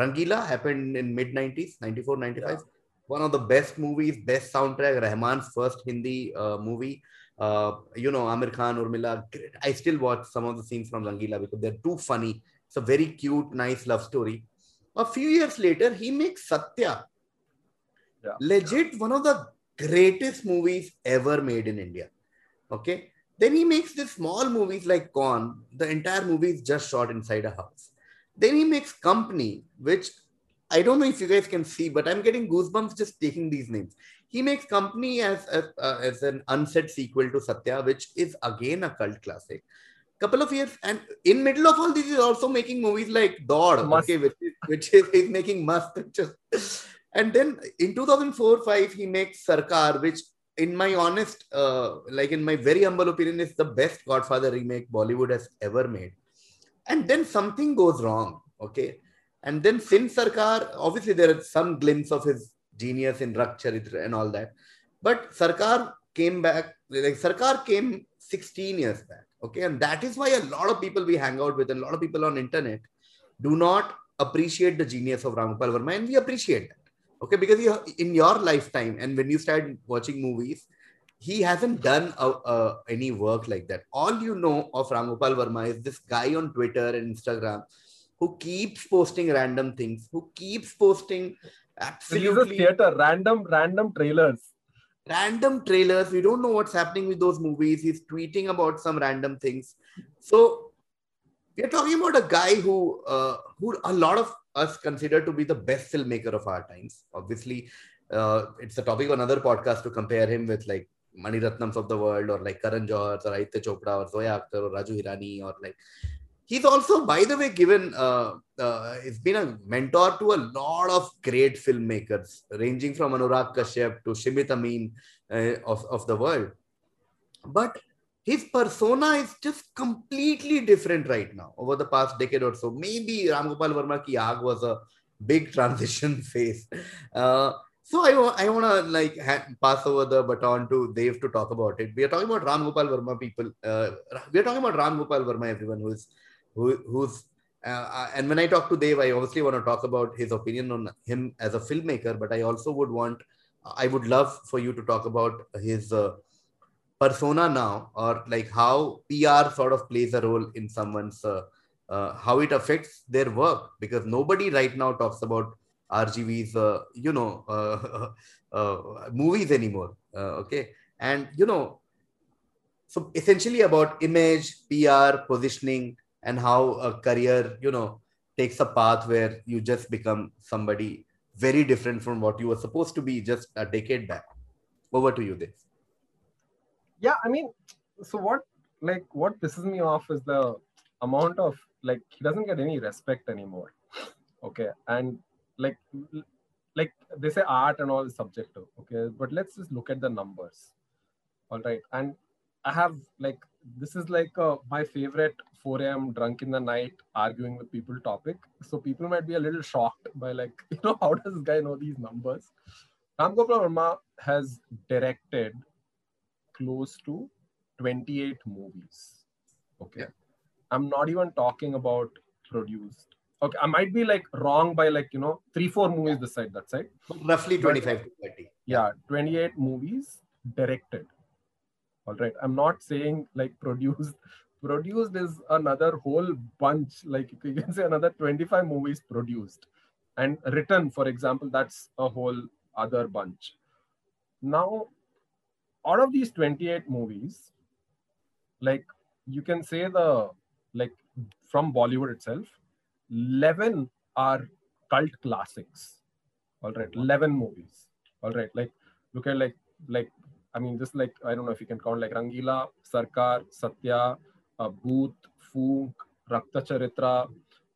Rangila happened in mid 90s, 94, 95. Yeah. One of the best movies, best soundtrack. Rahman's first Hindi uh, movie. Uh, you know, Amir Khan, Urmila. I still watch some of the scenes from Rangila because they're too funny. It's a very cute, nice love story. A few years later, he makes Satya. Yeah. Legit, one of the greatest movies ever made in India. Okay. Then he makes these small movies like Kaun. The entire movie is just shot inside a house. Then he makes Company, which I don't know if you guys can see, but I'm getting goosebumps just taking these names. He makes Company as a, uh, as an unsaid sequel to Satya, which is again a cult classic. Couple of years, and in middle of all this, he's also making movies like Mast. okay, which is, which is he's making Mast. and then in 2004-5, he makes Sarkar, which in my honest, uh, like in my very humble opinion, is the best Godfather remake Bollywood has ever made. And then something goes wrong. Okay. And then since Sarkar, obviously there is some glimpse of his genius in Rakta Charitra and all that. But Sarkar came back, like Sarkar came 16 years back. Okay. And that is why a lot of people we hang out with a lot of people on internet do not appreciate the genius of Ramgopal Verma. And we appreciate that. Okay. Because you, in your lifetime and when you start watching movies, he hasn't done any work like that. All you know of Ramgopal Verma is this guy on Twitter and Instagram who keeps posting random things, who keeps posting absolutely theater, random, random trailers. random trailers. We don't know what's happening with those movies. He's tweeting about some random things. So we are talking about a guy who, uh, who a lot of us consider to be the best filmmaker of our times. Obviously, uh, it's a topic of another podcast to compare him with like Mani Ratnams of the world, or like Karan Johar, or Aditya Chopra, or Zoya Akhtar, or Raju Hirani, or like. He's also, by the way, given. Uh, uh, he's been a mentor to a lot of great filmmakers, ranging from Anurag Kashyap to Shimit Amin uh, of, of the world. But his persona is just completely different right now over the past decade or so. Maybe Ramgopal Verma ki Aag was a big transition phase. Uh, so I, I want to like ha- pass over the baton to Dev to talk about it. We are talking about Ram Gopal Verma people. Uh, we are talking about Ram Gopal Verma, everyone who is who, who's uh, and when I talk to Dev, I obviously want to talk about his opinion on him as a filmmaker, but I also would want, I would love for you to talk about his uh, persona now, or like how PR sort of plays a role in someone's, uh, uh, how it affects their work, because nobody right now talks about RGV's, uh, you know, uh, uh, movies anymore. Uh, okay, and you know, so essentially about image, PR, positioning and how a career you know takes a path where you just become somebody very different from what you were supposed to be just a decade back. Over to you Dev. yeah i mean so what like what pisses me off is the amount of like he doesn't get any respect anymore. Okay and like like they say art and all is subjective okay? But let's just look at the numbers. All right and i have like this is like uh, my favorite 4 a.m drunk in the night arguing with people topic so people might be a little shocked by like you know how does this guy know these numbers ram gopal verma has directed close to 28 movies. Okay. Yeah. I'm not even talking about produced. Okay. I might be like wrong by like, you know, three, four movies this side, that side. roughly But- 25 to 30 Yeah. 28 movies directed. All right. I'm not saying like produced. Produced is another whole bunch. Like you can say another 25 movies produced. And written, for example, that's a whole other bunch. Now, out of these 28 movies, like you can say the like from Bollywood itself, 11 are cult classics. All right, 11 movies. All right, like look at like like I mean just like I don't know if you can count like Rangila, Sarkar, Satya, uh, Bhoot, Rakta Charitra.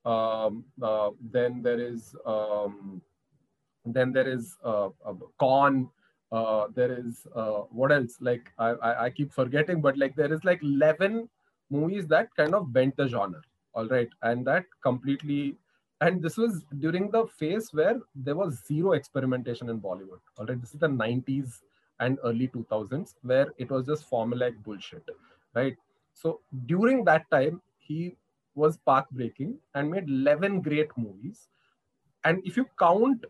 Um, uh, then there is um, then there is uh, uh, Kaun. Uh, there is uh, what else? Like I, I I keep forgetting, but like there is like eleven movies that kind of bent the genre. All right, and that completely. And this was during the phase where there was zero experimentation in Bollywood. All right, this is the '90s, and early 2000s where it was just formulaic bullshit right so during that time he was path breaking and made 11 great movies and if you count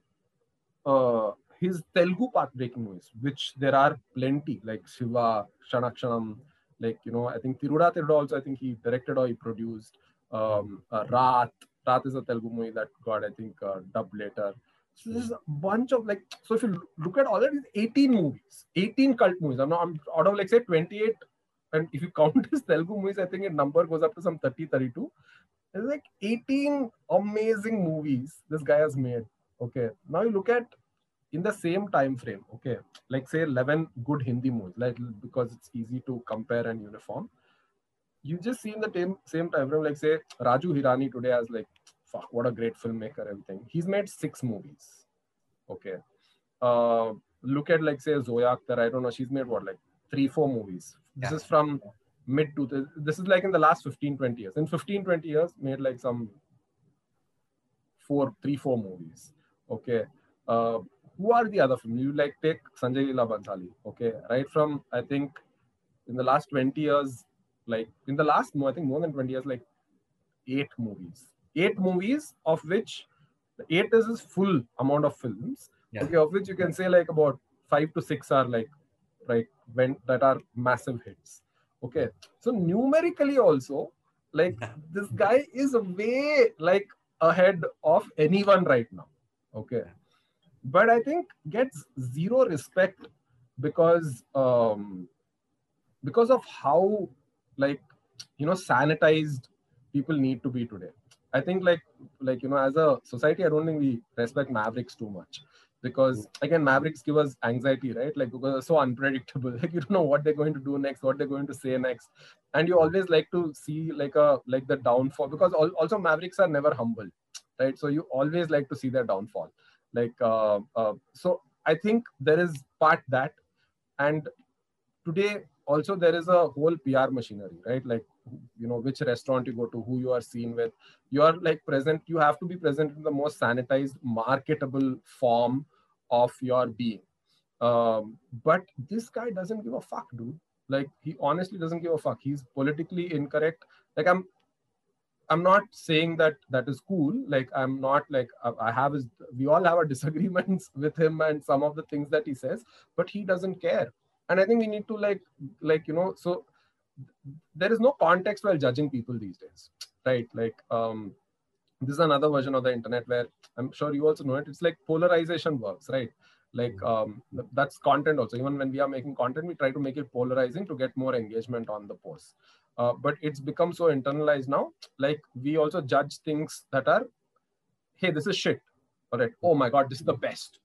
uh, his Telugu path breaking movies, which there are plenty, like Shiva, Kshana Kshanam, like, you know, I think Tiruda Tiruda also, I think he directed or he produced. Um, uh, Raat, Raat is a Telugu movie that got, I think, uh, dubbed later. So there's a bunch of like, so if you look at all these 18 movies, 18 cult movies, I'm not, I'm out of like say 28, and if you count his Telugu movies, I think a number goes up to some 30, 32. There's like 18 amazing movies this guy has made. Okay. Now you look at in the same time frame, okay, like say 11 good Hindi movies, like because it's easy to compare and uniform. You just see in the same, same time frame, like say Raju Hirani today as like, fuck, what a great filmmaker, everything. He's made six movies. Okay. Uh, look at like say Zoya Akhtar, I don't know, she's made what, like three, four movies. This yeah. is from mid to this is like in the last 15, 20 years. In 15, 20 years, made like some four, three, four movies. Okay. Uh, who are the other films? You like take Sanjay Leela Bhansali, okay? Right from I think in the last 20 years, like in the last I think more than 20 years, like eight movies. Eight movies of which eight is his full amount of films. Yeah. Okay, of which you can say like about five to six are like right when that are massive hits. Okay. So numerically also, like this guy is way like ahead of anyone right now. Okay but I think gets zero respect because um, because of how like you know sanitized people need to be today. I think like like you know as a society, I don't think we respect Mavericks too much because again Mavericks give us anxiety, right? Like because they're so unpredictable. Like you don't know what they're going to do next, what they're going to say next, and you always like to see like a like the downfall because also Mavericks are never humble, right? So you always like to see their downfall like uh, uh, so i think there is part that and today also there is a whole pr machinery right like you know which restaurant you go to who you are seen with you are like present you have to be present in the most sanitized marketable form of your being um, but this guy doesn't give a fuck dude like he honestly doesn't give a fuck he's politically incorrect like i'm I'm not saying that that is cool. Like I'm not like I have his. We all have our disagreements with him and some of the things that he says, but he doesn't care. And I think we need to like like you know so there is no context while judging people these days, right? Like um, this is another version of the internet where I'm sure you also know it. It's like polarization works, right? Like um, that's content also. Even when we are making content, we try to make it polarizing to get more engagement on the post. Uh, but it's become so internalized now. Like we also judge things that are, hey, this is shit. All right. Oh my God, this is the best.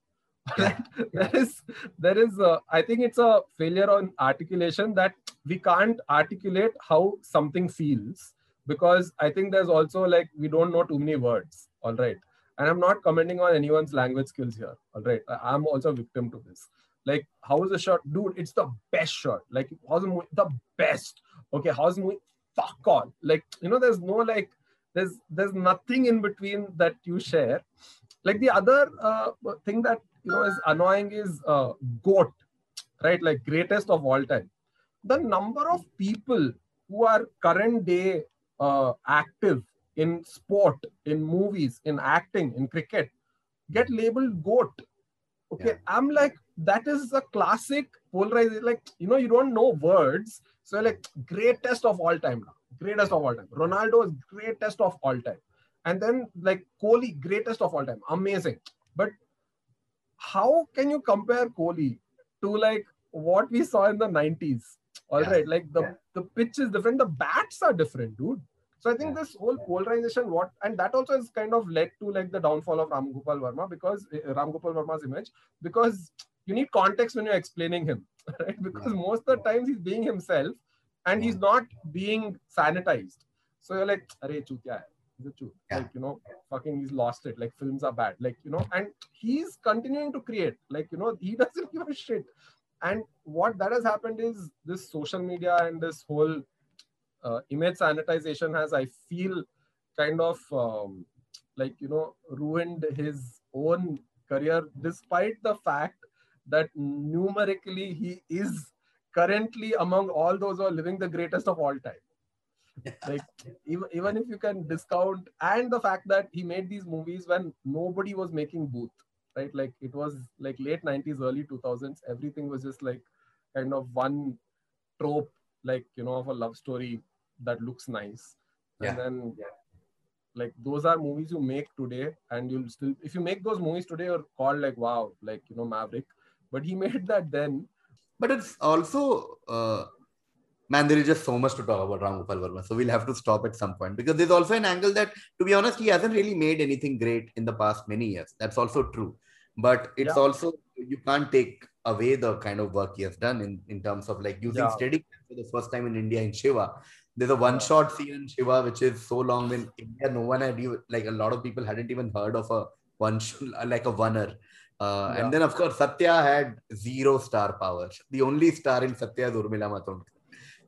There is, there is. A, I think it's a failure on articulation that we can't articulate how something feels because I think there's also like we don't know too many words. All right. And I'm not commenting on anyone's language skills here. All right. I'm also a victim to this. Like, how is the shot? Dude, it's the best shot. Like, how's the movie? The best okay how's the movie fuck all like you know there's no like there's there's nothing in between that you share like the other uh, thing that you know is annoying is uh, goat right like greatest of all time the number of people who are current day uh, active in sport in movies in acting in cricket get labeled goat okay yeah. i'm like that is a classic polarization like you know you don't know words so like greatest of all time now. Greatest of all time. Ronaldo is greatest of all time. And then like Kohli, greatest of all time. Amazing. But how can you compare Kohli to like what we saw in the 90s? All yeah. right, Like the, yeah. the pitch is different. The bats are different, dude. So I think yeah. this whole polarization, what and that also has kind of led to like the downfall of Ram Gopal Verma because uh, Ram Gopal Verma's image because you need context when you're explaining him. right? Because most of the times he's being himself and he's not being sanitized. So you're like, Arey, kya hai? Yeah. Like, you know, fucking he's lost it. Like films are bad. Like, you know, and he's continuing to create. Like, you know, he doesn't give a shit. And what that has happened is this social media and this whole uh, image sanitization has, I feel, kind of um, like, you know, ruined his own career, despite the fact that numerically he is currently among all those who are living the greatest of all time like even, even if you can discount and the fact that he made these movies when nobody was making Bhoot right? Like it was like late 90s early 2000s everything was just like kind of one trope like you know of a love story that looks nice. Yeah. and then like those are movies you make today and you'll still if you make those movies today you're called like wow like you know maverick. But he made that then. But it's also, uh, man, there is just so much to talk about Ram Gopal Verma. So we'll have to stop at some point because there's also an angle that, to be honest, he hasn't really made anything great in the past many years. That's also true. But it's Yeah. also, you can't take away the kind of work he has done in, in terms of like using Yeah. steady for the first time in India in Shiva. There's a one shot scene in Shiva, which is so long when India, no one had even, like a lot of people hadn't even heard of a one, like a oneer. Uh, Yeah. And then, of course, Satya had zero star power. The only star in Satya is Urmila Matondkar.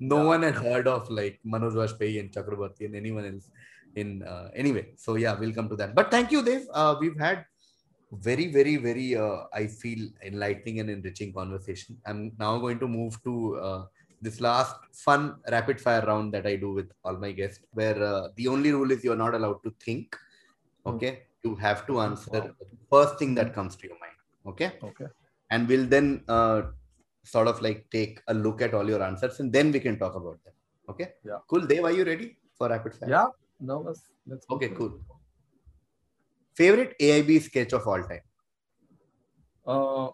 No Yeah. one had heard of like Manoj Vajpayee and Chakrabarti and anyone else. In uh, anyway, so yeah, we'll come to that. But thank you, Dev. Uh, we've had very, very, very, uh, I feel enlightening and enriching conversation. I'm now going to move to uh, this last fun rapid fire round that I do with all my guests, where uh, the only rule is you're not allowed to think. Okay, you have to answer Wow. the first thing that comes to your mind. Okay, okay and we'll then uh, sort of like take a look at all your answers, and then we can talk about them. Okay, Yeah. cool. Dev, are you ready for rapid fire? yeah no let's let's Okay, cool. Favorite AIB sketch of all time. uh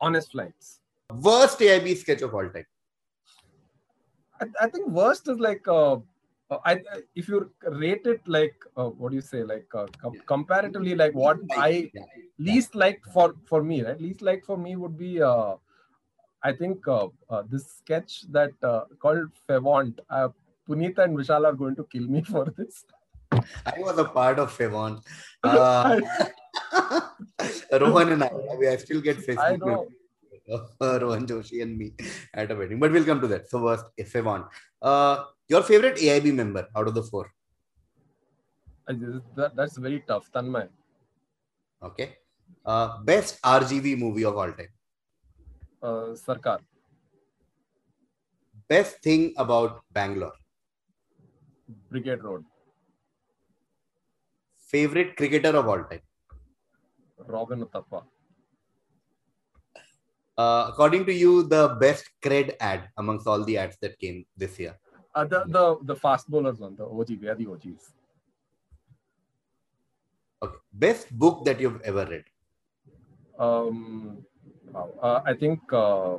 honest flights Worst AIB sketch of all time. I, I think worst is like uh, uh, I I- if you rate it like uh, what do you say like uh, com- comparatively like what I least like for for me right least like for me would be uh, I think uh, uh, this sketch that uh, called Fevant. Uh, Puneet and Vishal are going to kill me for this. I was a part of Fevon. Uh, Rohan and I, I still get Facebook. I know. Uh, Rohan Joshi and me at a wedding, but we'll come to that. So worst, Fevon. Uh, your favorite AIB member out of the four? That, that's very tough. Tanmay. Okay. Uh, best RGV movie of all time. Uh, Sarkar. Best thing about Bangalore. Brigade Road. Favorite cricketer of all time. Robin Uthappa. Uh, according to you, the best cred ad amongst all the ads that came this year. Uh, the, the, the fast bowlers one, the OG, we are the OGs. Okay. Best book that you've ever read. Um, wow. uh, I think uh,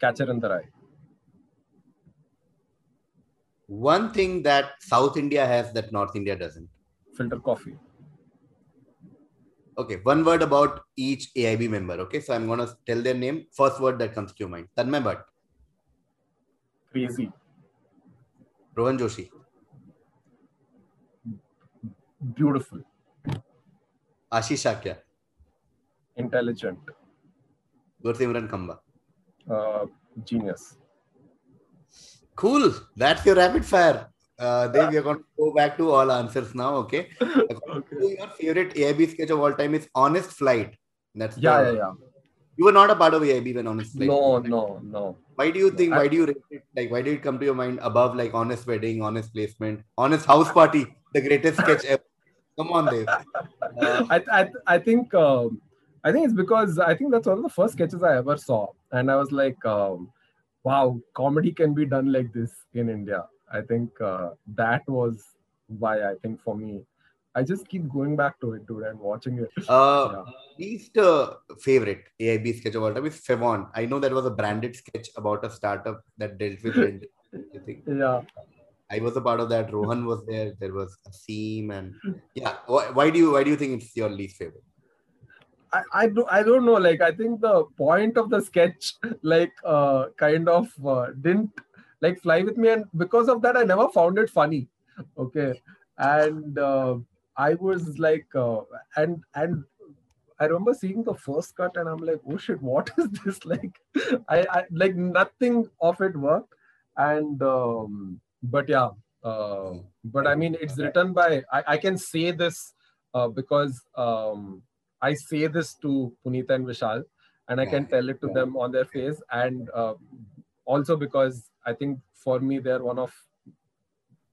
Catcher in the Rye. One thing that South India has that North India doesn't. Filter coffee. Okay, one word about each AIB member. Okay, so I'm gonna tell their name. First word that comes to your mind. Tanmay Bhatt, Crazy. Rohan Joshi, Beautiful. Ashish Shakya, Intelligent. Gursimran Kamba. Uh, genius. Cool. That's your rapid fire. Uh, then we are going to go back to all answers now. Okay. Okay. Your favorite AIB sketch of all time is Honest Flight. That's Yeah, the- yeah, yeah. You were not a part of AIB when Honest Flight. No, right? no, no. Why do you think? I- Why do you rate it? Like, why did it come to your mind above like Honest Wedding, Honest Placement, Honest House Party, the greatest sketch ever? Come on, Dave. Uh, I, I, I think um, I think it's because I think that's one of the first sketches I ever saw, and I was like, um, "Wow, comedy can be done like this in India." I think uh, that was why I think for me, I just keep going back to it, dude, and watching it. Uh, Yeah. least uh, favorite AIB sketch of all time is Fevon. I know that was a branded sketch about a startup that dealt with rent. I think Yeah, I was a part of that. Rohan was there. There was a Asim and yeah. Why, why do you why do you think it's your least favorite? I, I I don't know. Like I think the point of the sketch, like uh, kind of uh, didn't like fly with me, and because of that, I never found it funny. Okay, and uh, I was like, uh, and and I remember seeing the first cut, and I'm like, oh shit, what is this? Like, I, I like nothing of it worked, and um, but yeah, uh, but I mean, it's written by I, I can say this uh, because um, I say this to Puneet and Vishal, and I can tell it to them on their face. And uh, also because I think for me they're one of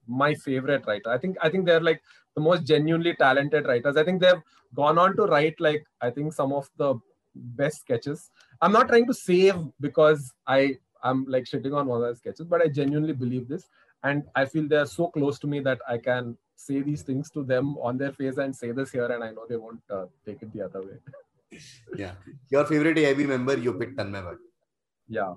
my favorite writer. I think I think they're like the most genuinely talented writers. I think they've gone on to write like I think some of the best sketches. I'm not trying to save because I I'm like shitting on one of the sketches, but I genuinely believe this, and I feel they're so close to me that I can say these things to them on their face and say this here, and I know they won't uh, take it the other way. yeah, your favorite AIB member, you picked Tanmay Bhatt. Yeah,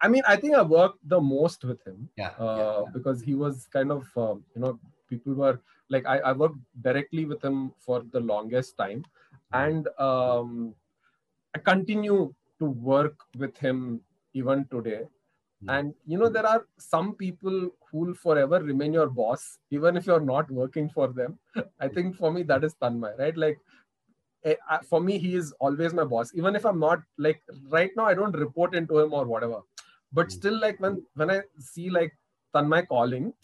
I mean, I think I worked the most with him. Yeah, uh, yeah, yeah. because he was kind of um, you know people were like I, I worked directly with him for the longest time, and um, I continue to work with him even today. And you know, there are some people who will forever remain your boss, even if you're not working for them. I think for me, that is Tanmay, right? Like, eh, for me, he is always my boss. Even if I'm not like right now, I don't report into him or whatever. But still, like when when I see like Tanmay calling,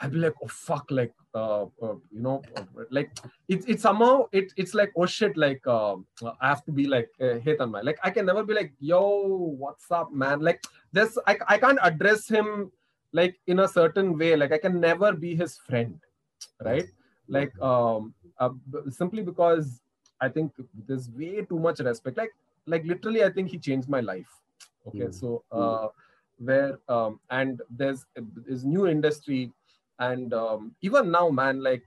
I'd be like, oh fuck, like uh, uh, you know, uh, like it's it's somehow it it's like oh shit, like uh, I have to be like uh, hey Tanmay, like I can never be like yo, what's up, man? Like this, I I can't address him like in a certain way. Like I can never be his friend, right? Like um, uh, simply because I think there's way too much respect. Like like literally, I think he changed my life. Okay, mm. so uh, where um, and there's is new industry and um, even now man like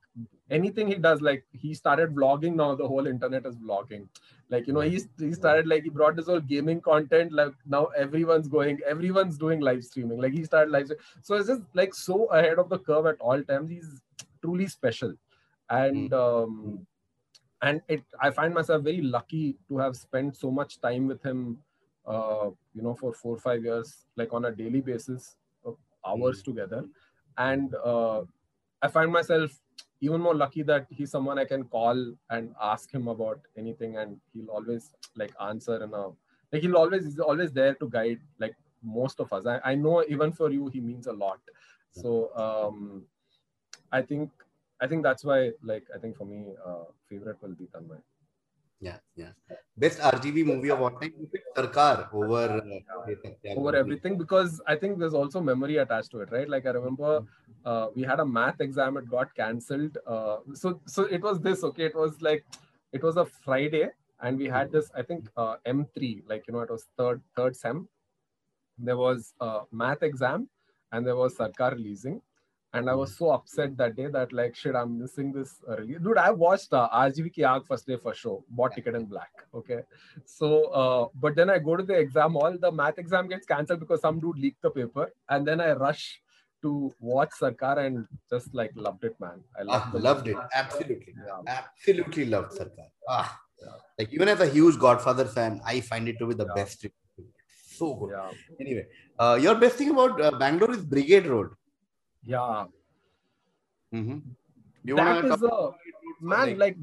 anything he does like he started vlogging now the whole internet is vlogging. Like you know he's he started like he brought this whole gaming content like now everyone's going everyone's doing live streaming. Like he started live so it's just like so ahead of the curve at all times. He's truly special. And um and it i find myself very lucky to have spent so much time with him uh you know for four or five years like on a daily basis hours mm-hmm. together and uh, i find myself even more lucky that he's someone i can call and ask him about anything and he'll always like answer and like he'll always he's always there to guide like most of us. I, I know even for you he means a lot. So um i think i think that's why like i think for me uh, favorite will be tanmay yeah, yeah. Best RGV movie of all time, Sarkar over uh, over everything because I think there's also memory attached to it, right? Like I remember uh, we had a math exam, it got cancelled. Uh, so so it was this, okay? It was like it was a Friday, and we had this, I think uh, M3, like you know, it was third third sem. There was a math exam, and there was Sarkar releasing, and I was so upset that day that like shit, I'm missing this release. Dude, I watched uh, RGV Ki Aag first day for show, bought ticket in black. Okay, so uh, but then I go to the exam hall. The math exam gets cancelled because some dude leaked the paper, and then I rush to watch Sarkar and just like loved it, man. I loved, ah, loved it. Absolutely, yeah. absolutely loved Sarkar. Ah, yeah. like even as a huge Godfather fan, I find it to be the yeah. best. So good. Anyway, uh, your best thing about uh, Bangalore is Brigade Road. Yeah. Mm-hmm. That is a man like,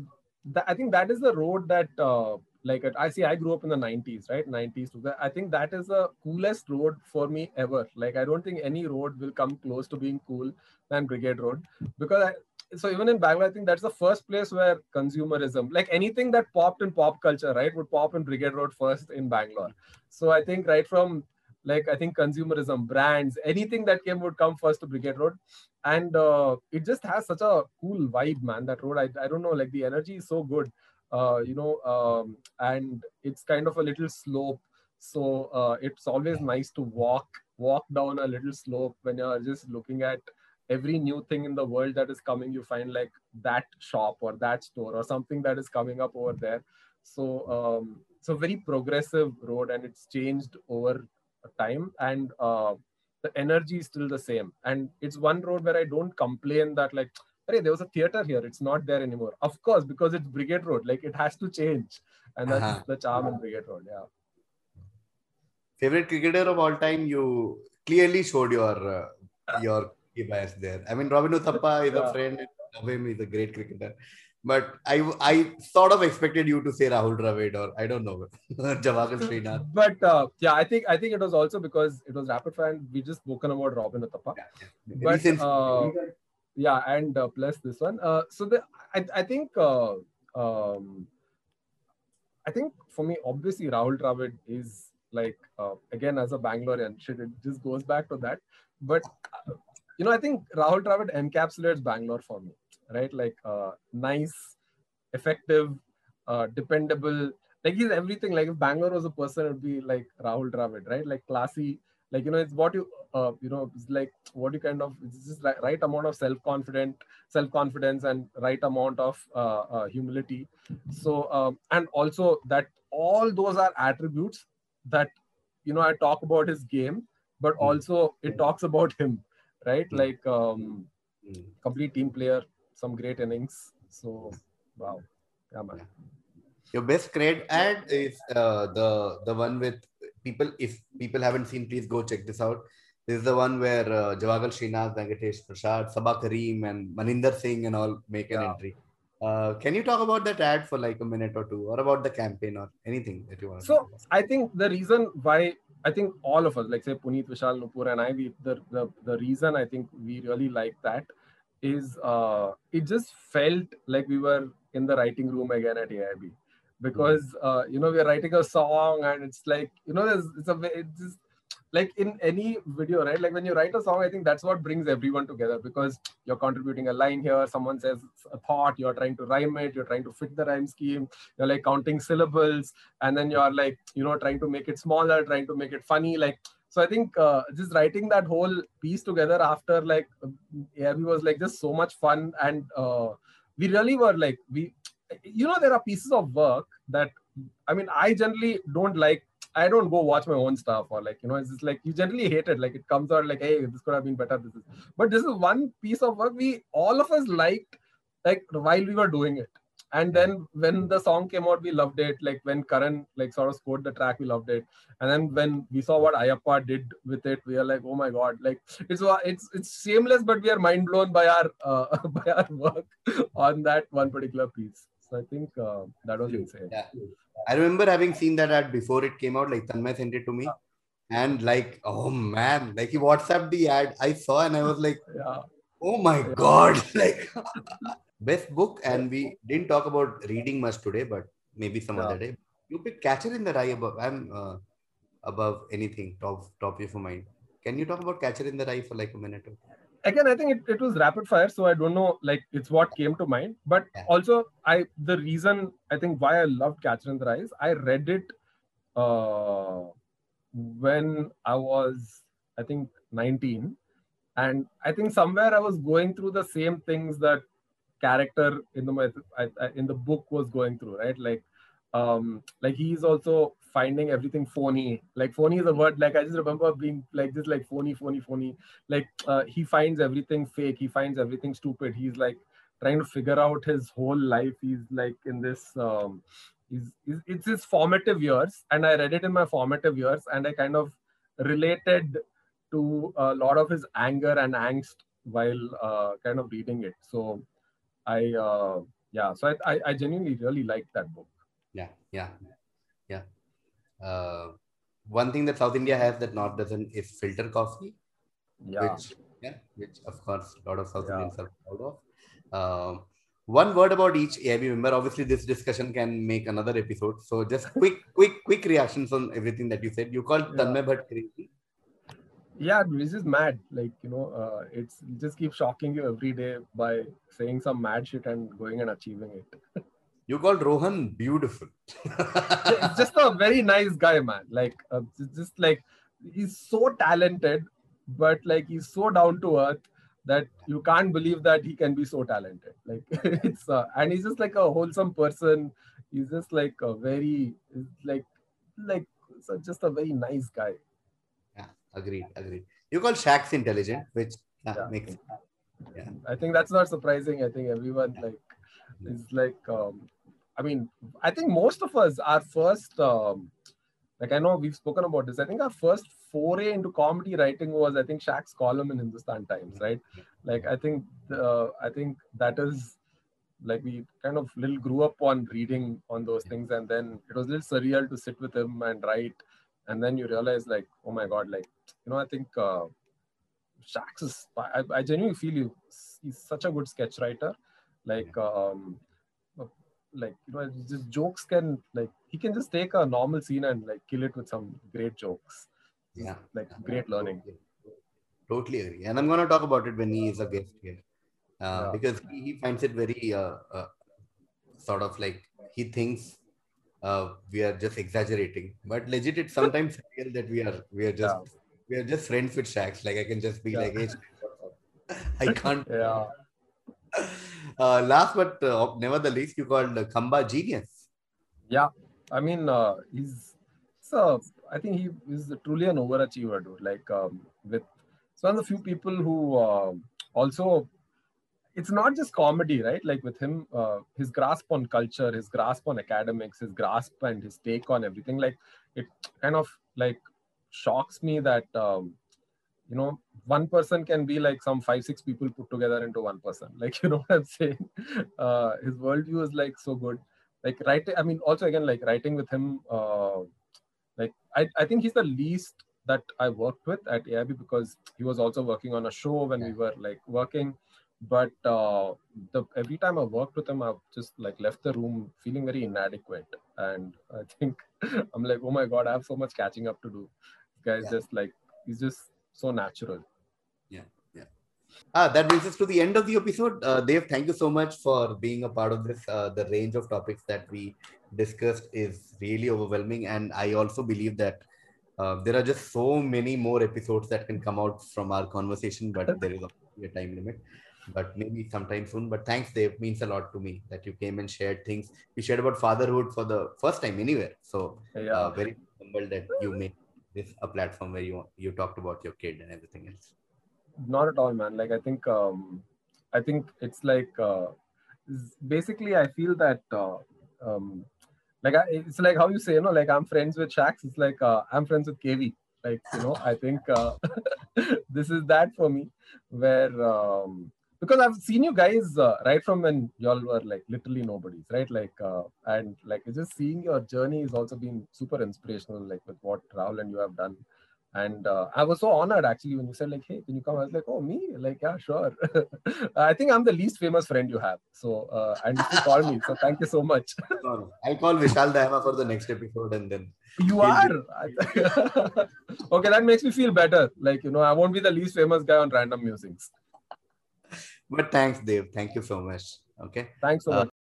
that, I think that is the road that uh, like I see I grew up in the 90s, right? 90s I think that is the coolest road for me ever. Like I don't think any road will come close to being cool than Brigade Road because I, so even in Bangalore, I think that's the first place where consumerism, like anything that popped in pop culture, right, would pop in Brigade Road first in Bangalore. So I think right from like I think consumerism, brands, anything that came would come first to Brigade Road, and uh, it just has such a cool vibe, man. That road, I, I don't know, like the energy is so good, uh, you know, um, and it's kind of a little slope, so uh, it's always nice to walk walk down a little slope when you're just looking at every new thing in the world that is coming. You find like that shop or that store or something that is coming up over there. So um, so very progressive road, and it's changed over time and uh, the energy is still the same. And it's one road where i don't complain that like hey there was a theater here. It's not there anymore. Of course because it's brigade road. Like it has to change. And that's uh-huh. the charm in brigade road yeah. Favorite cricketer of all time you clearly showed your uh, your bias there. I mean robin uthappa is yeah. a friend of him he's a great cricketer but I I sort of expected you to say Rahul Dravid or I don't know Javagal Srinath. But uh, yeah, I think I think it was also because it was rapid fire and we just spoken about Robin Uthappa. Yeah, yeah. But uh, yeah, and uh, plus this one. Uh, so the I I think uh, um, I think for me, obviously, Rahul Dravid is like uh, again as a Bangalorean, shit, it just goes back to that. But uh, you know, I think Rahul Dravid encapsulates Bangalore for me, right? Like uh, nice, effective, uh, dependable. Like he's everything. Like if Bangalore was a person, it'd be like Rahul Dravid, right? Like classy. Like you know, it's what you uh, you know, it's like what you kind of it's just right, right amount of self confident, self confidence, and right amount of uh, uh, humility. So um, and also that all those are attributes that you know I talk about his game, but also it talks about him, right? Like um, complete team player, some great innings. So wow, yeah, man. Your best cred ad is uh, the the one with people. If people haven't seen, please go check this out. This is the one where uh, Javagal Srinath, Venkatesh Prasad, Saba Karim, and Maninder Singh and all make an Yeah. entry. Uh, can you talk about that ad for like a minute or two, or about the campaign, or anything that you want? to So? I think the reason why I think all of us, like say Puneet, Vishal, Nupur, and I, we, the, the the reason I think we really like that is uh, it just felt like we were in the writing room again at AIB because uh, you know we're writing a song and it's like you know there's it's a it's just like in any video right? Like when you write a song i think that's what brings everyone together because you're contributing a line here someone says a thought you're trying to rhyme it you're trying to fit the rhyme scheme you're like counting syllables and then you're like you know trying to make it smaller trying to make it funny like so i think uh, just writing that whole piece together after like AIB was like just so much fun and uh, we really were like we you know there are pieces of work that i mean i generally don't like I don't go watch my own stuff or like you know it's just like you generally hate it. Like it comes out like hey this could have been better this is but this is one piece of work we all of us liked like while we were doing it and then when the song came out we loved it. Like when Karan like sort of scored the track we loved it. And then when we saw what Ayappa did with it we are like oh my god. Like it's it's it's shameless but we are mind blown by our uh, by our work on that one particular piece. So I think uh, that was insane. Yeah. I remember having seen that ad before it came out. Like Tanmay sent it to me, and like, oh man, like he WhatsApped the ad. I saw and I was like, yeah. oh my Yeah. god, like best book. And we didn't talk about reading much today, but maybe some Yeah. other day. You picked Catcher in the Rye above. I'm uh, above anything top top of your mind. Can you talk about Catcher in the Rye for like a minute? Or again i think it, it was rapid fire so i don't know like it's what came to mind but Yeah. also i the reason i think why i loved catcher in the rise i read it uh when i was i think 19 and i think somewhere i was going through the same things that character in the in the book was going through right? Like um like he's also finding everything phony. Like phony is a word like i just remember being like this like phony phony phony. Like uh, he finds everything fake. He finds everything stupid. He's like trying to figure out his whole life. He's like in this um he's, he's it's his formative years. And i read it in my formative years. And i kind of related to a lot of his anger and angst while uh, kind of reading it. So i uh, yeah so I, I i genuinely really liked that book yeah, yeah, yeah. Uh, one thing that South India has that North doesn't is filter coffee. yeah which yeah, which of course a lot of South Yeah. Indians are proud of. Um, one word about each AIB member. Obviously, this discussion can make another episode. So just quick, quick, quick reactions on everything that you said. You called Yeah. Tanmay Bhatt crazy. Yeah this is mad. Like you know uh, it's just keep shocking you every day by saying some mad shit and going and achieving it. You called Rohan beautiful. Just a very nice guy man. Like uh, just- just like he's so talented but like he's so down to earth that you can't believe that he can be so talented. Like it's uh, and he's just like a wholesome person. He's just like a very like like so just a very nice guy agreed, agreed. You call Shax intelligent, which yeah, Yeah. makes yeah. i think that's not surprising. I think everyone like is like um i mean i think most of us our first um like i know we've spoken about this. I think our first foray into comedy writing was i think Shaq's column in hindustan times right? Like i think uh, i think that is like we kind of little grew up on reading on those things. And then it was a little surreal to sit with him and write. And then you realize like oh my god like you know i think uh Shax is I, I genuinely feel you. He's such a good sketch writer. Like um like you know just jokes can like he can just take a normal scene and like kill it with some great jokes. Yeah. Like great learning. Totally. Agree. And i'm going to talk about it when he is a guest here. Uh, yeah. because he, he, finds it very uh, uh, sort of like he thinks uh, we are just exaggerating. But legit it sometimes real that we are we are just yeah. We are just friends with Shax like i can just be yeah. like hey, i can't. Yeah. Uh, last but uh, never the least you called uh, Khamba genius. Yeah. I mean uh, he's so i think he is truly an overachiever dude. Like um, with so one of the few people who uh, also it's not just comedy right? Like with him uh, his grasp on culture his grasp on academics his grasp and his take on everything like it kind of like shocks me that um, you know one person can be like some five six people put together into one person. Like you know what i'm saying? Uh, his worldview is like so good. Like writing i mean also again like writing with him uh, like I, I think he's the least that i worked with at aib because he was also working on a show when we were like working. But uh, the every time I worked with him, I've just like left the room feeling very inadequate, and I think I'm like, oh my god, I have so much catching up to do. Guy's yeah. just like he's just so natural. Yeah, yeah. Ah, that brings us to the end of the episode. Uh, Dave, thank you so much for being a part of this. Uh, the range of topics that we discussed is really overwhelming, and I also believe that uh, there are just so many more episodes that can come out from our conversation, but there is a time limit but maybe sometime soon. But thanks, Dave. Means a lot to me that you came and shared things. We shared about fatherhood for the first time anywhere. So yeah. uh, very humble that you made this a platform where you you talked about your kid and everything else. Not at all, man. Like I think um, I think it's like uh, basically I feel that uh, um, like I, it's like how you say you know like I'm friends with Shax. It's like uh, I'm friends with KV. Like you know I think uh, this is that for me where um, because I've seen you guys uh, right from when y'all were like literally nobodies, right? Like, uh, and like just seeing your journey has also been super inspirational, like with what Rahul and you have done. And uh, I was so honored actually when you said like, "Hey, can you come?" I was like, "Oh, me? Like, yeah, sure." I think I'm the least famous friend you have. So, uh, and you call me. So, thank you so much. I'll call Vishal Dayama for the next episode, and then you are okay. That makes me feel better. Like, you know, I won't be the least famous guy on Random Musings but thanks, Dave. Thank you so much. Okay. Thanks so uh, much.